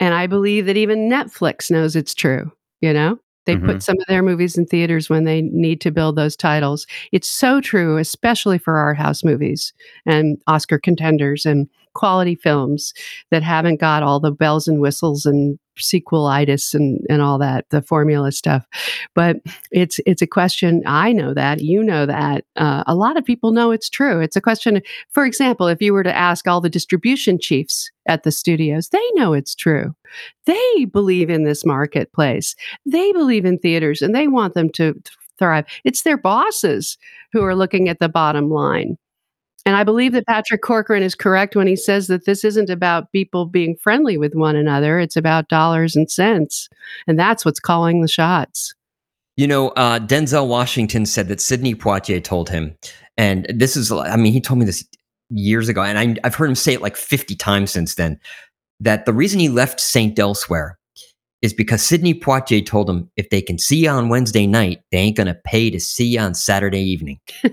And I believe that even Netflix knows it's true. You know, They Mhm. put some of their movies in theaters when they need to build those titles. It's so true, especially for art house movies and Oscar contenders and quality films that haven't got all the bells and whistles and sequelitis and, and all that, the formula stuff. But it's it's a question. I know that you know that. Uh, a lot of people know it's true. It's a question. For example, if you were to ask all the distribution chiefs at the studios, they know it's true. They believe in this marketplace. They believe in theaters, and they want them to thrive. It's their bosses who are looking at the bottom line. And I believe that Patrick Corcoran is correct when he says that this isn't about people being friendly with one another. It's about dollars and cents. And that's what's calling the shots. You know, uh, Denzel Washington said that Sidney Poitier told him, and this is, I mean, he told me this years ago, and I, I've heard him say it like 50 times since then, that the reason he left St. Elsewhere is because Sidney Poitier told him if they can see you on Wednesday night, they ain't going to pay to see you on Saturday evening.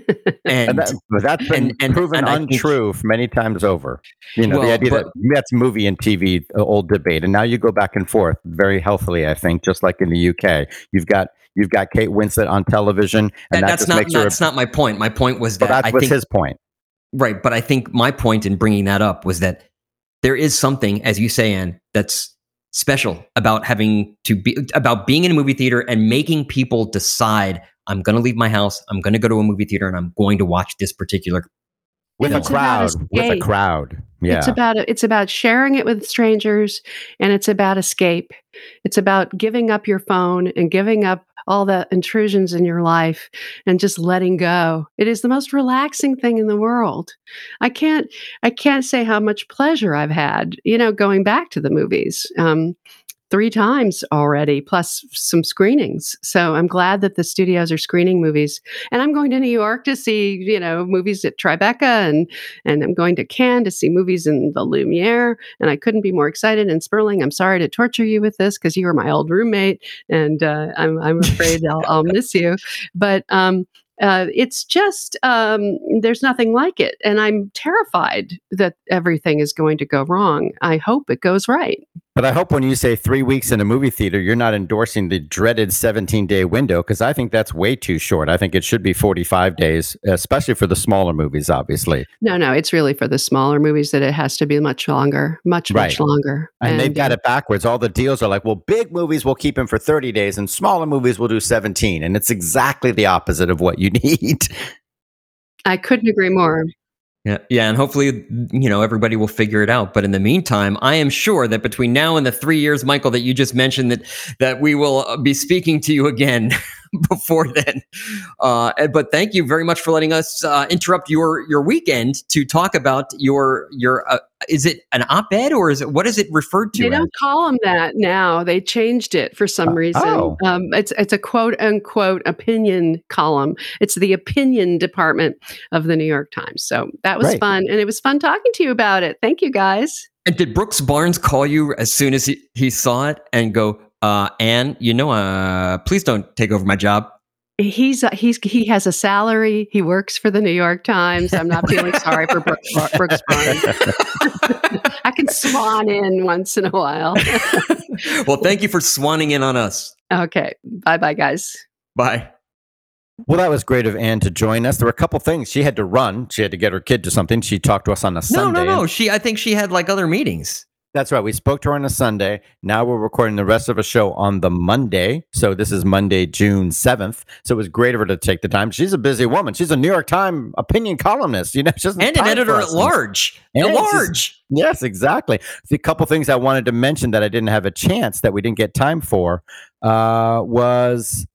And And, that, that's been and- and- proven and I think- untrue many times over. You know, Well, the idea but- that that's movie and TV, uh, old debate, and now you go back and forth very healthily. I think, just like in the UK, you've got you've got Kate Winslet on television, and that- that that's just not makes her. that's not my point. My point was but that that I was think his point. Right. But I think my point in bringing that up was that there is something, as you say, Anne, that's special about having to be about being in a movie theater and making people decide I'm going to leave my house, I'm going to go to a movie theater, and I'm going to watch this particular. With a crowd, with a crowd, yeah. It's about it's about sharing it with strangers and it's about escape. It's about giving up your phone and giving up all the intrusions in your life and just letting go. It is the most relaxing thing in the world. I can't I can't say how much pleasure I've had, you know, going back to the movies. Um three times already plus some screenings. So i'm glad that the studios are screening movies. And i'm going to new york to see you know movies at tribeca and and i'm going to cannes to see movies in the lumiere. And i couldn't be more excited. And sperling i'm sorry to torture you with this because you were my old roommate and uh, I'm, I'm afraid I'll, I'll miss you. But um, uh, it's just um, there's nothing like it. And i'm terrified that everything is going to go wrong. I hope it goes right But I hope when you say three weeks in a movie theater, you're not endorsing the dreaded 17 day window because I think that's way too short. I think it should be 45 days, especially for the smaller movies, obviously. No, no, it's really for the smaller movies that it has to be much longer, much, much longer. And, they've got it backwards. All the deals are like, well, big movies will keep him for 30 days and smaller movies will do 17. And it's exactly the opposite of what you need. I couldn't agree more. Yeah, yeah, and hopefully, you know, everybody will figure it out. But in the meantime, I am sure that between now and the three years, Michael, that you just mentioned, that that we will uh, be speaking to you again before then. Uh, but thank you very much for letting us uh, interrupt your your weekend to talk about your your. Uh, is it an op-ed or is it what is it referred to? They don't call them that now. They changed it for some Uh, reason. oh. Um, it's it's a quote unquote opinion column. It's the opinion department of the New York Times. So that was Great. fun, and it was fun talking to you about it. Thank you, guys. And did Brooks Barnes call you as soon as he, he saw it and go, uh, Anne, you know, uh, please don't take over my job? He's uh, he's he has a salary. He works for the New York Times. I'm not feeling sorry for Brooks, Bar- Brooks I can swan in once in a while. well, thank you for swanning in on us. okay, bye bye, guys. Bye. Well, that was great of Anne to join us. There were a couple things. She had to run. She had to get her kid to something. She talked to us on a No, Sunday. No, no, no. She, I think she had like other meetings. That's right. We spoke to her on a Sunday. Now we're recording the rest of a show on the Monday. So this is Monday, June 7th. So it was great of her to take the time. She's a busy woman. She's a New York Times opinion columnist. You know, And an editor at large. And At large. Yes, exactly. The couple things I wanted to mention that I didn't have a chance that we didn't get time for uh, was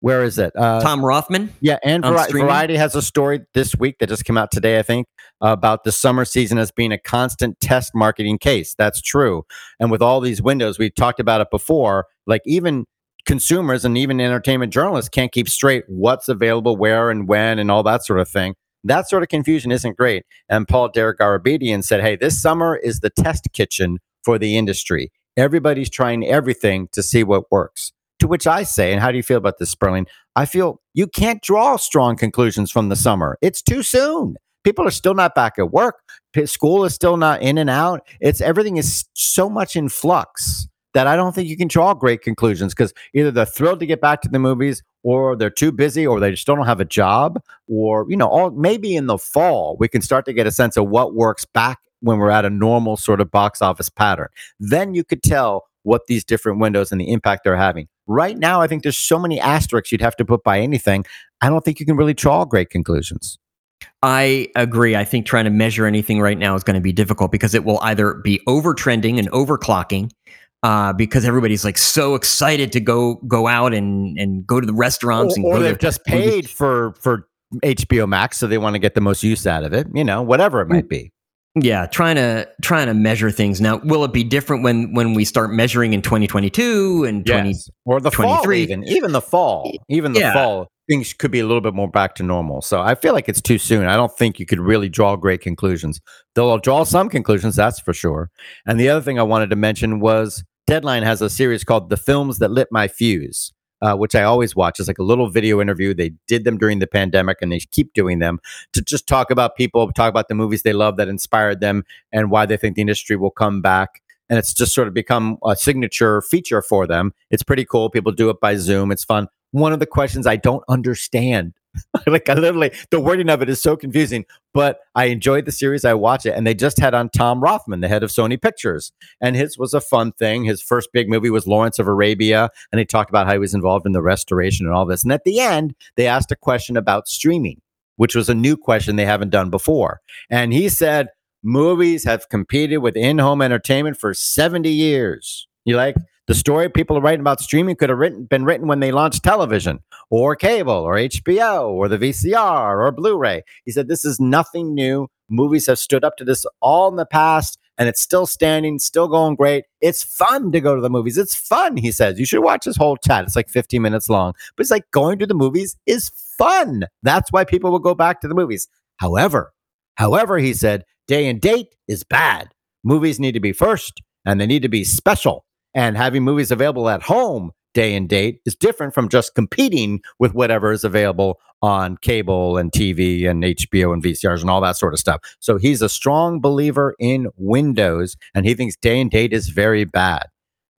where is it? Uh, Tom Rothman. yeah, and Vari- Variety has a story this week that just came out today, I think, about the summer season as being a constant test marketing case. That's true. And with all these windows, we've talked about it before, like even consumers and even entertainment journalists can't keep straight what's available where and when and all that sort of thing. That sort of confusion isn't great. And Paul Dergarabedian said, hey, this summer is the test kitchen for the industry. Everybody's trying everything to see what works. To which I say, and how do you feel about this, Sperling? I feel you can't draw strong conclusions from the summer. It's too soon. People are still not back at work. School is still not in and out. It's everything is so much in flux that I don't think you can draw great conclusions because either they're thrilled to get back to the movies or they're too busy or they just don't have a job or, you know, all maybe in the fall we can start to get a sense of what works back when we're at a normal sort of box office pattern. Then you could tell what these different windows and the impact they're having. Right now, I think there's so many asterisks you'd have to put by anything. I don't think you can really draw great conclusions. I agree. I think trying to measure anything right now is going to be difficult because it will either be over trending and overclocking uh, because everybody's like so excited to go go out and and go to the restaurants or, and or go they've just paid for for HBO Max, so they want to get the most use out of it. You know, whatever it might be. Yeah, trying to trying to measure things. Now, will it be different when when we start measuring in 2022 and 20 yes. or the fall even even the fall even the Yeah. fall things could be a little bit more back to normal. So I feel like it's too soon. I don't think you could really draw great conclusions. They'll draw some conclusions, that's for sure. And the other thing I wanted to mention was Deadline has a series called The Films That Lit My Fuse. Uh, which I always watch. It's like a little video interview. They did them during the pandemic and they keep doing them to just talk about people, talk about the movies they love that inspired them and why they think the industry will come back. And it's just sort of become a signature feature for them. It's pretty cool. People do it by Zoom. It's fun. One of the questions I don't understand, like I literally, the wording of it is so confusing, but I enjoyed the series. I watch it. And they just had on Tom Rothman, the head of Sony Pictures. And his was a fun thing. His first big movie was Lawrence of Arabia. And he talked about how he was involved in the restoration and all this. And at the end, they asked a question about streaming, which was a new question they haven't done before. And he said, movies have competed with in-home entertainment for 70 years. You like the story people are writing about streaming could have written, been written when they launched television or cable or HBO or the VCR or Blu-ray. He said this is nothing new. Movies have stood up to this all in the past and it's still standing, still going great. It's fun to go to the movies. It's fun, he says. You should watch this whole chat. It's like 15 minutes long. But it's like going to the movies is fun. That's why people will go back to the movies. However, however, he said, day and date is bad. Movies need to be first and they need to be special. And having movies available at home day and date is different from just competing with whatever is available on cable and TV and HBO and VCRs and all that sort of stuff. So he's a strong believer in Windows and he thinks day and date is very bad.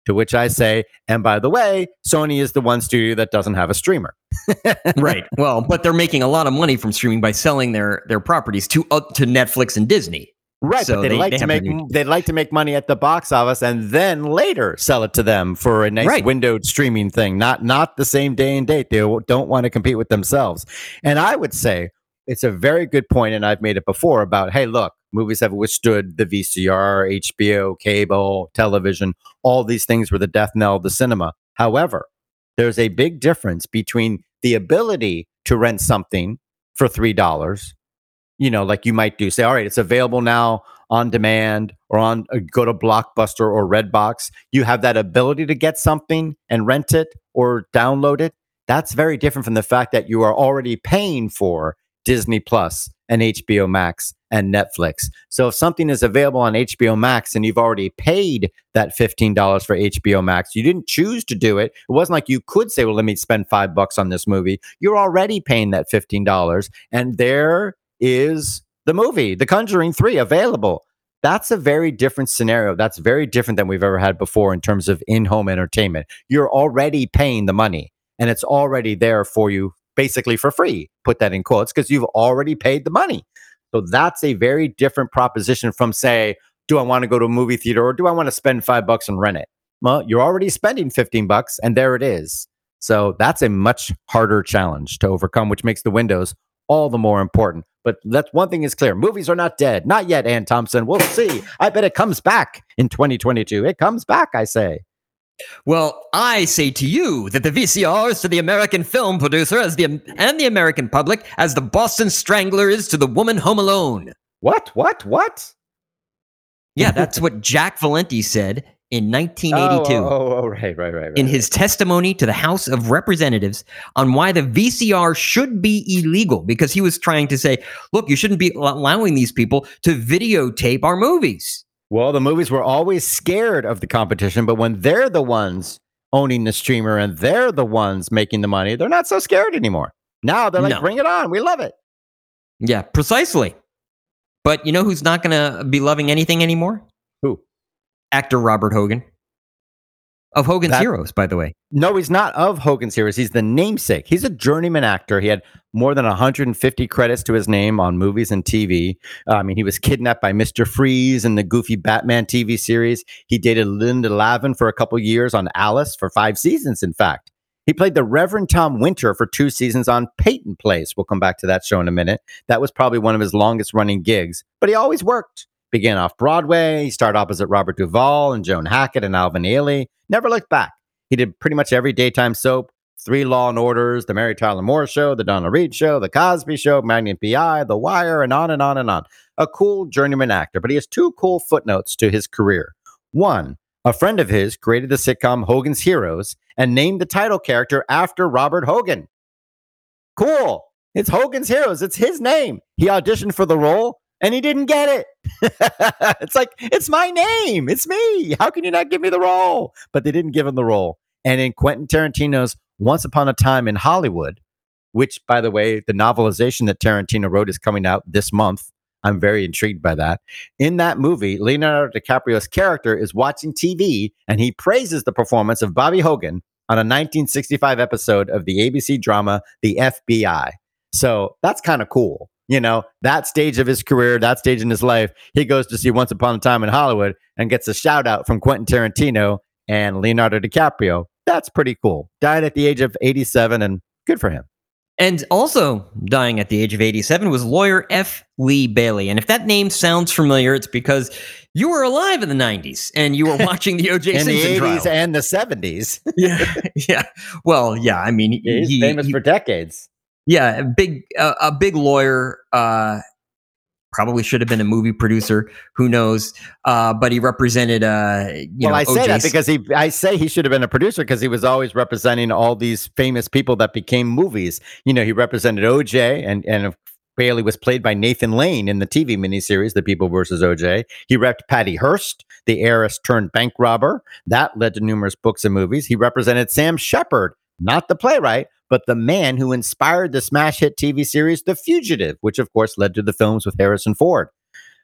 To which I say, and by the way, Sony is the one studio that doesn't have a streamer. right. Well, but they're making a lot of money from streaming by selling their their properties to uh, to Netflix and Disney. Right, So but they'd they- like they to make new- they'd like to make money at the box office and then later sell it to them for a nice Right. windowed streaming thing. Not not the same day and date. They don't want to compete with themselves. And I would say it's a very good point, and I've made it before about hey, look, movies have withstood the VCR, HBO, cable, television. All these things were the death knell of the cinema. However, there's a big difference between the ability to rent something for three dollars you know, like you might do, say, all right, it's available now on demand or on uh, go to Blockbuster or Redbox. You have that ability to get something and rent it or download it. That's very different from the fact that you are already paying for Disney Plus and HBO Max and Netflix. So if something is available on HBO Max and you've already paid that $15 for HBO Max, you didn't choose to do it. It wasn't like you could say, well, let me spend five bucks on this movie. You're already paying that $15. And there is the movie, The Conjuring 3, available. That's a very different scenario. That's very different than we've ever had before in terms of in home entertainment. You're already paying the money and it's already there for you basically for free. Put that in quotes because you've already paid the money. So that's a very different proposition from, say, do I want to go to a movie theater or do I want to spend five bucks and rent it? Well, you're already spending 15 bucks and there it is. So that's a much harder challenge to overcome, which makes the windows all the more important. But that's one thing is clear. Movies are not dead. Not yet, Anne Thompson. We'll see. I bet it comes back in 2022. It comes back, I say. Well, I say to you that the VCR is to the American film producer as the and the American public as the Boston Strangler is to the woman home alone. What? What? What? Yeah, that's what Jack Valenti said in 1982 Oh, oh, oh, right, right, right, right. in his testimony to the House of Representatives on why the VCR should be illegal because he was trying to say, look, you shouldn't be allowing these people to videotape our movies. Well, the movies were always scared of the competition, but when they're the ones owning the streamer and they're the ones making the money, they're not so scared anymore. Now they're like, No. bring it on. We love it. Yeah, precisely. But you know who's not going to be loving anything anymore? Who? Actor Robert Hogan. of Hogan's That- Heroes, by the way. No, he's not of Hogan's Heroes. He's the namesake. He's a journeyman actor. He had more than 150 credits to his name on movies and TV. Uh, I mean, he was kidnapped by Mr. Freeze in the Goofy Batman TV series. He dated Linda Lavin for a couple years on Alice for five seasons, in fact. He played the Reverend Tom Winter for two seasons on Peyton Place. We'll come back to that show in a minute. That was probably one of his longest running gigs, but he always worked. Began off Broadway. He started opposite Robert Duvall and Joan Hackett and Alvin Ailey. Never looked back. He did pretty much every daytime soap, Three Law and Orders, The Mary Tyler Moore Show, The Donna Reed Show, The Cosby Show, Magnum PI, The Wire, and on and on and on. A cool journeyman actor, but he has two cool footnotes to his career. One, a friend of his created the sitcom Hogan's Heroes and named the title character after Robert Hogan. Cool. It's Hogan's Heroes. It's his name. He auditioned for the role and he didn't get it. it's like, it's my name. It's me. How can you not give me the role? But they didn't give him the role. And in Quentin Tarantino's Once Upon a Time in Hollywood, which, by the way, the novelization that Tarantino wrote is coming out this month. I'm very intrigued by that. In that movie, Leonardo DiCaprio's character is watching TV and he praises the performance of Bobby Hogan on a 1965 episode of the ABC drama The FBI. So that's kind of cool. You know, that stage of his career, that stage in his life, he goes to see Once Upon a Time in Hollywood and gets a shout out from Quentin Tarantino and Leonardo DiCaprio. That's pretty cool. Died at the age of 87 and good for him. And also dying at the age of 87 was lawyer F. Lee Bailey. And if that name sounds familiar, it's because you were alive in the 90s and you were watching the O.J. in the 80s trial. and the 70s. yeah, yeah. Well, yeah. I mean, He's he- famous he- for decades. Yeah, a big, uh, a big lawyer. Uh, probably should have been a movie producer. Who knows? Uh, but he represented. Uh, you well, know, I say that because he, I say he should have been a producer because he was always representing all these famous people that became movies. You know, he represented OJ, and and Bailey was played by Nathan Lane in the TV miniseries The People versus OJ. He repped Patty Hearst, the heiress turned bank robber. That led to numerous books and movies. He represented Sam Sheppard, not the playwright, but the man who inspired the smash hit TV series The Fugitive, which of course led to the films with Harrison Ford.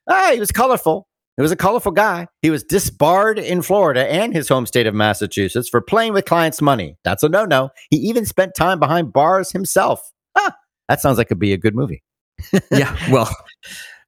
Ah, he was colorful. He was a colorful guy. He was disbarred in Florida and his home state of Massachusetts for playing with clients' money. That's a no no. He even spent time behind bars himself. Ah, that sounds like it'd be a good movie. yeah, well,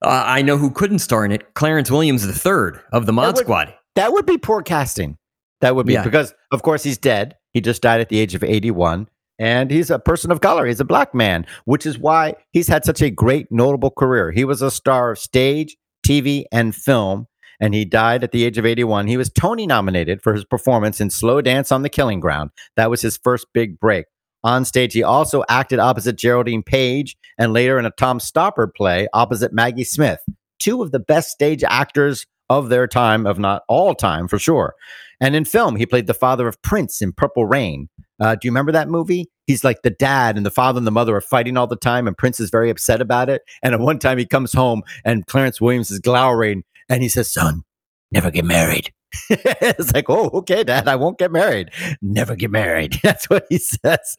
uh, I know who couldn't star in it. Clarence Williams III of the Mod would- Squad. That would be poor casting. That would be Yeah. because, of course, he's dead. He just died at the age of 81. And he's a person of color. He's a black man, which is why he's had such a great, notable career. He was a star of stage, TV, and film. And he died at the age of 81. He was Tony nominated for his performance in Slow Dance on the Killing Ground. That was his first big break. On stage, he also acted opposite Geraldine Page and later in a Tom Stoppard play opposite Maggie Smith. Two of the best stage actors of their time, of not all time for sure. And in film, he played the father of Prince in Purple Rain. Uh, do you remember that movie? He's like the dad, and the father and the mother are fighting all the time, and Prince is very upset about it. And at one time, he comes home, and Clarence Williams is glowering, and he says, "Son, never get married." it's like, oh, okay, Dad, I won't get married. Never get married. That's what he says.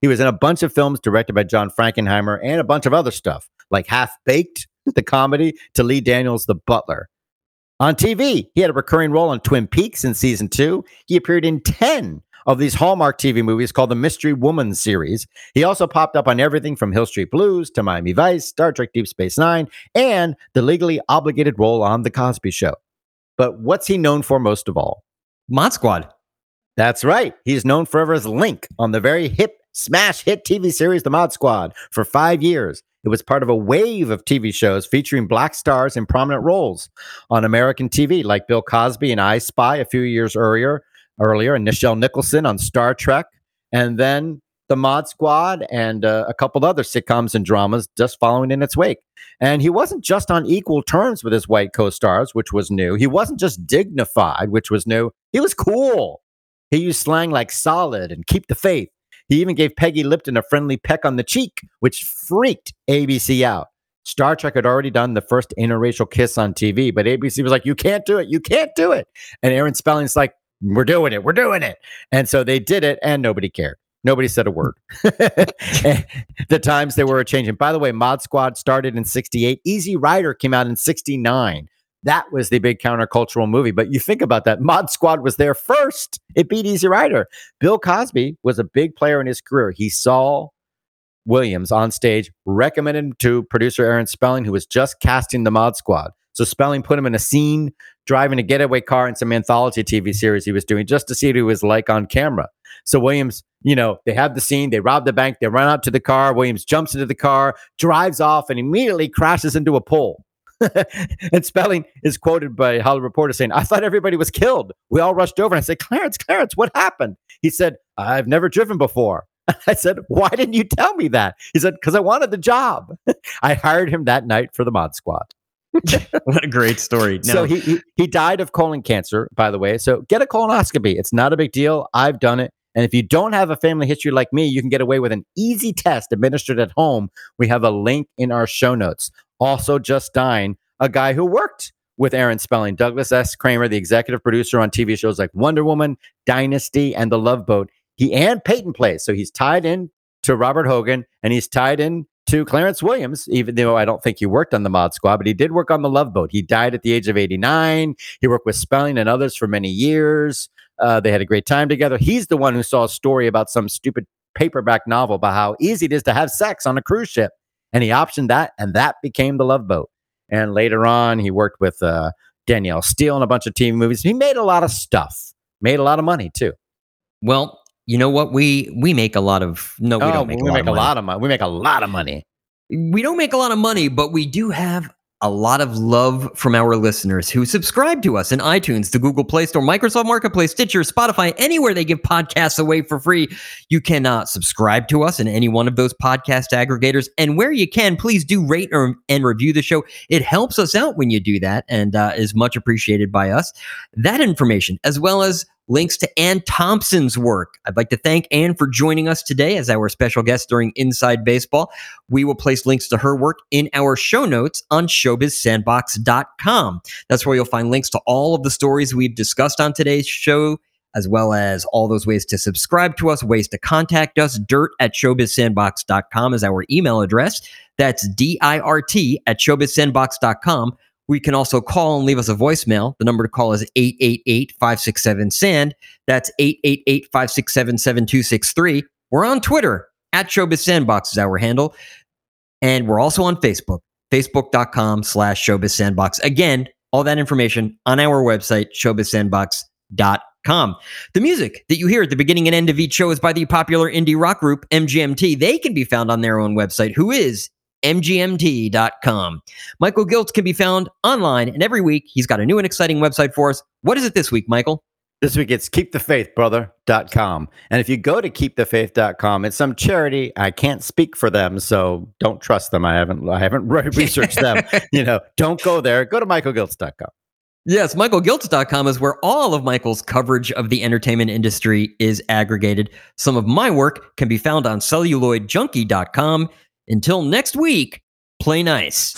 He was in a bunch of films directed by John Frankenheimer and a bunch of other stuff, like Half Baked, the comedy, to Lee Daniels, The Butler. On TV, he had a recurring role on Twin Peaks in season two. He appeared in 10 of these Hallmark TV movies called the Mystery Woman series. He also popped up on everything from Hill Street Blues to Miami Vice, Star Trek Deep Space Nine, and the legally obligated role on The Cosby Show. But what's he known for most of all? Mod Squad. That's right. He's known forever as Link on the very hip smash hit TV series The Mod Squad for five years. It was part of a wave of TV shows featuring black stars in prominent roles on American TV, like Bill Cosby and I Spy a few years earlier, earlier, and Nichelle Nicholson on Star Trek, and then The Mod Squad and uh, a couple other sitcoms and dramas just following in its wake. And he wasn't just on equal terms with his white co-stars, which was new. He wasn't just dignified, which was new. He was cool. He used slang like solid and keep the faith. He even gave Peggy Lipton a friendly peck on the cheek, which freaked ABC out. Star Trek had already done the first interracial kiss on TV, but ABC was like, you can't do it. You can't do it. And Aaron Spelling's like, we're doing it. We're doing it. And so they did it, and nobody cared. Nobody said a hmm. word. the times they were changing. By the way, Mod Squad started in 68. Easy Rider came out in 69. That was the big countercultural movie. But you think about that, Mod Squad was there first. It beat Easy Rider. Bill Cosby was a big player in his career. He saw Williams on stage, recommended him to producer Aaron Spelling, who was just casting the Mod Squad. So Spelling put him in a scene driving a getaway car in some anthology TV series he was doing just to see what he was like on camera. So Williams, you know, they have the scene, they rob the bank, they run out to the car. Williams jumps into the car, drives off, and immediately crashes into a pole. and Spelling is quoted by Hollywood Reporter saying, I thought everybody was killed. We all rushed over and I said, Clarence, Clarence, what happened? He said, I've never driven before. I said, Why didn't you tell me that? He said, Because I wanted the job. I hired him that night for the mod squad. What a great story. Now, so he, he, he died of colon cancer, by the way. So get a colonoscopy. It's not a big deal. I've done it. And if you don't have a family history like me, you can get away with an easy test administered at home. We have a link in our show notes. Also, just dying, a guy who worked with Aaron Spelling, Douglas S. Kramer, the executive producer on TV shows like Wonder Woman, Dynasty, and The Love Boat. He and Peyton Place. So he's tied in to Robert Hogan and he's tied in to Clarence Williams, even though I don't think he worked on the Mod Squad, but he did work on the Love Boat. He died at the age of 89. He worked with Spelling and others for many years. Uh, they had a great time together. He's the one who saw a story about some stupid paperback novel about how easy it is to have sex on a cruise ship. And he optioned that, and that became the Love Boat. And later on, he worked with uh, Danielle Steel in a bunch of TV movies. He made a lot of stuff, made a lot of money too. Well, you know what? We we make a lot of no, we oh, don't make, we a, make lot a lot of money. We make a lot of money. We don't make a lot of money, but we do have a lot of love from our listeners who subscribe to us in iTunes, the Google Play Store, Microsoft Marketplace, Stitcher, Spotify, anywhere they give podcasts away for free. You cannot subscribe to us in any one of those podcast aggregators. And where you can, please do rate or, and review the show. It helps us out when you do that and uh, is much appreciated by us. That information, as well as links to Anne Thompson's work. I'd like to thank Anne for joining us today as our special guest during Inside Baseball. We will place links to her work in our show notes on showbizsandbox.com. That's where you'll find links to all of the stories we've discussed on today's show. As well as all those ways to subscribe to us, ways to contact us. Dirt at showbizsandbox.com is our email address. That's D I R T at showbizsandbox.com. We can also call and leave us a voicemail. The number to call is 888 567 SAND. That's 888 567 7263. We're on Twitter at Showbiz Sandbox is our handle. And we're also on Facebook, facebook.com slash Showbiz Sandbox. Again, all that information on our website, showbizsandbox.com. The music that you hear at the beginning and end of each show is by the popular indie rock group MGMT. They can be found on their own website, who is mgmt.com. Michael Giltz can be found online, and every week he's got a new and exciting website for us. What is it this week, Michael? This week it's keepthefaithbrother.com. And if you go to keepthefaith.com, it's some charity. I can't speak for them, so don't trust them. I haven't I haven't researched them. you know, don't go there. Go to michaelgiltz.com. Yes, michaelgiltz.com is where all of Michael's coverage of the entertainment industry is aggregated. Some of my work can be found on celluloidjunkie.com until next week, play nice.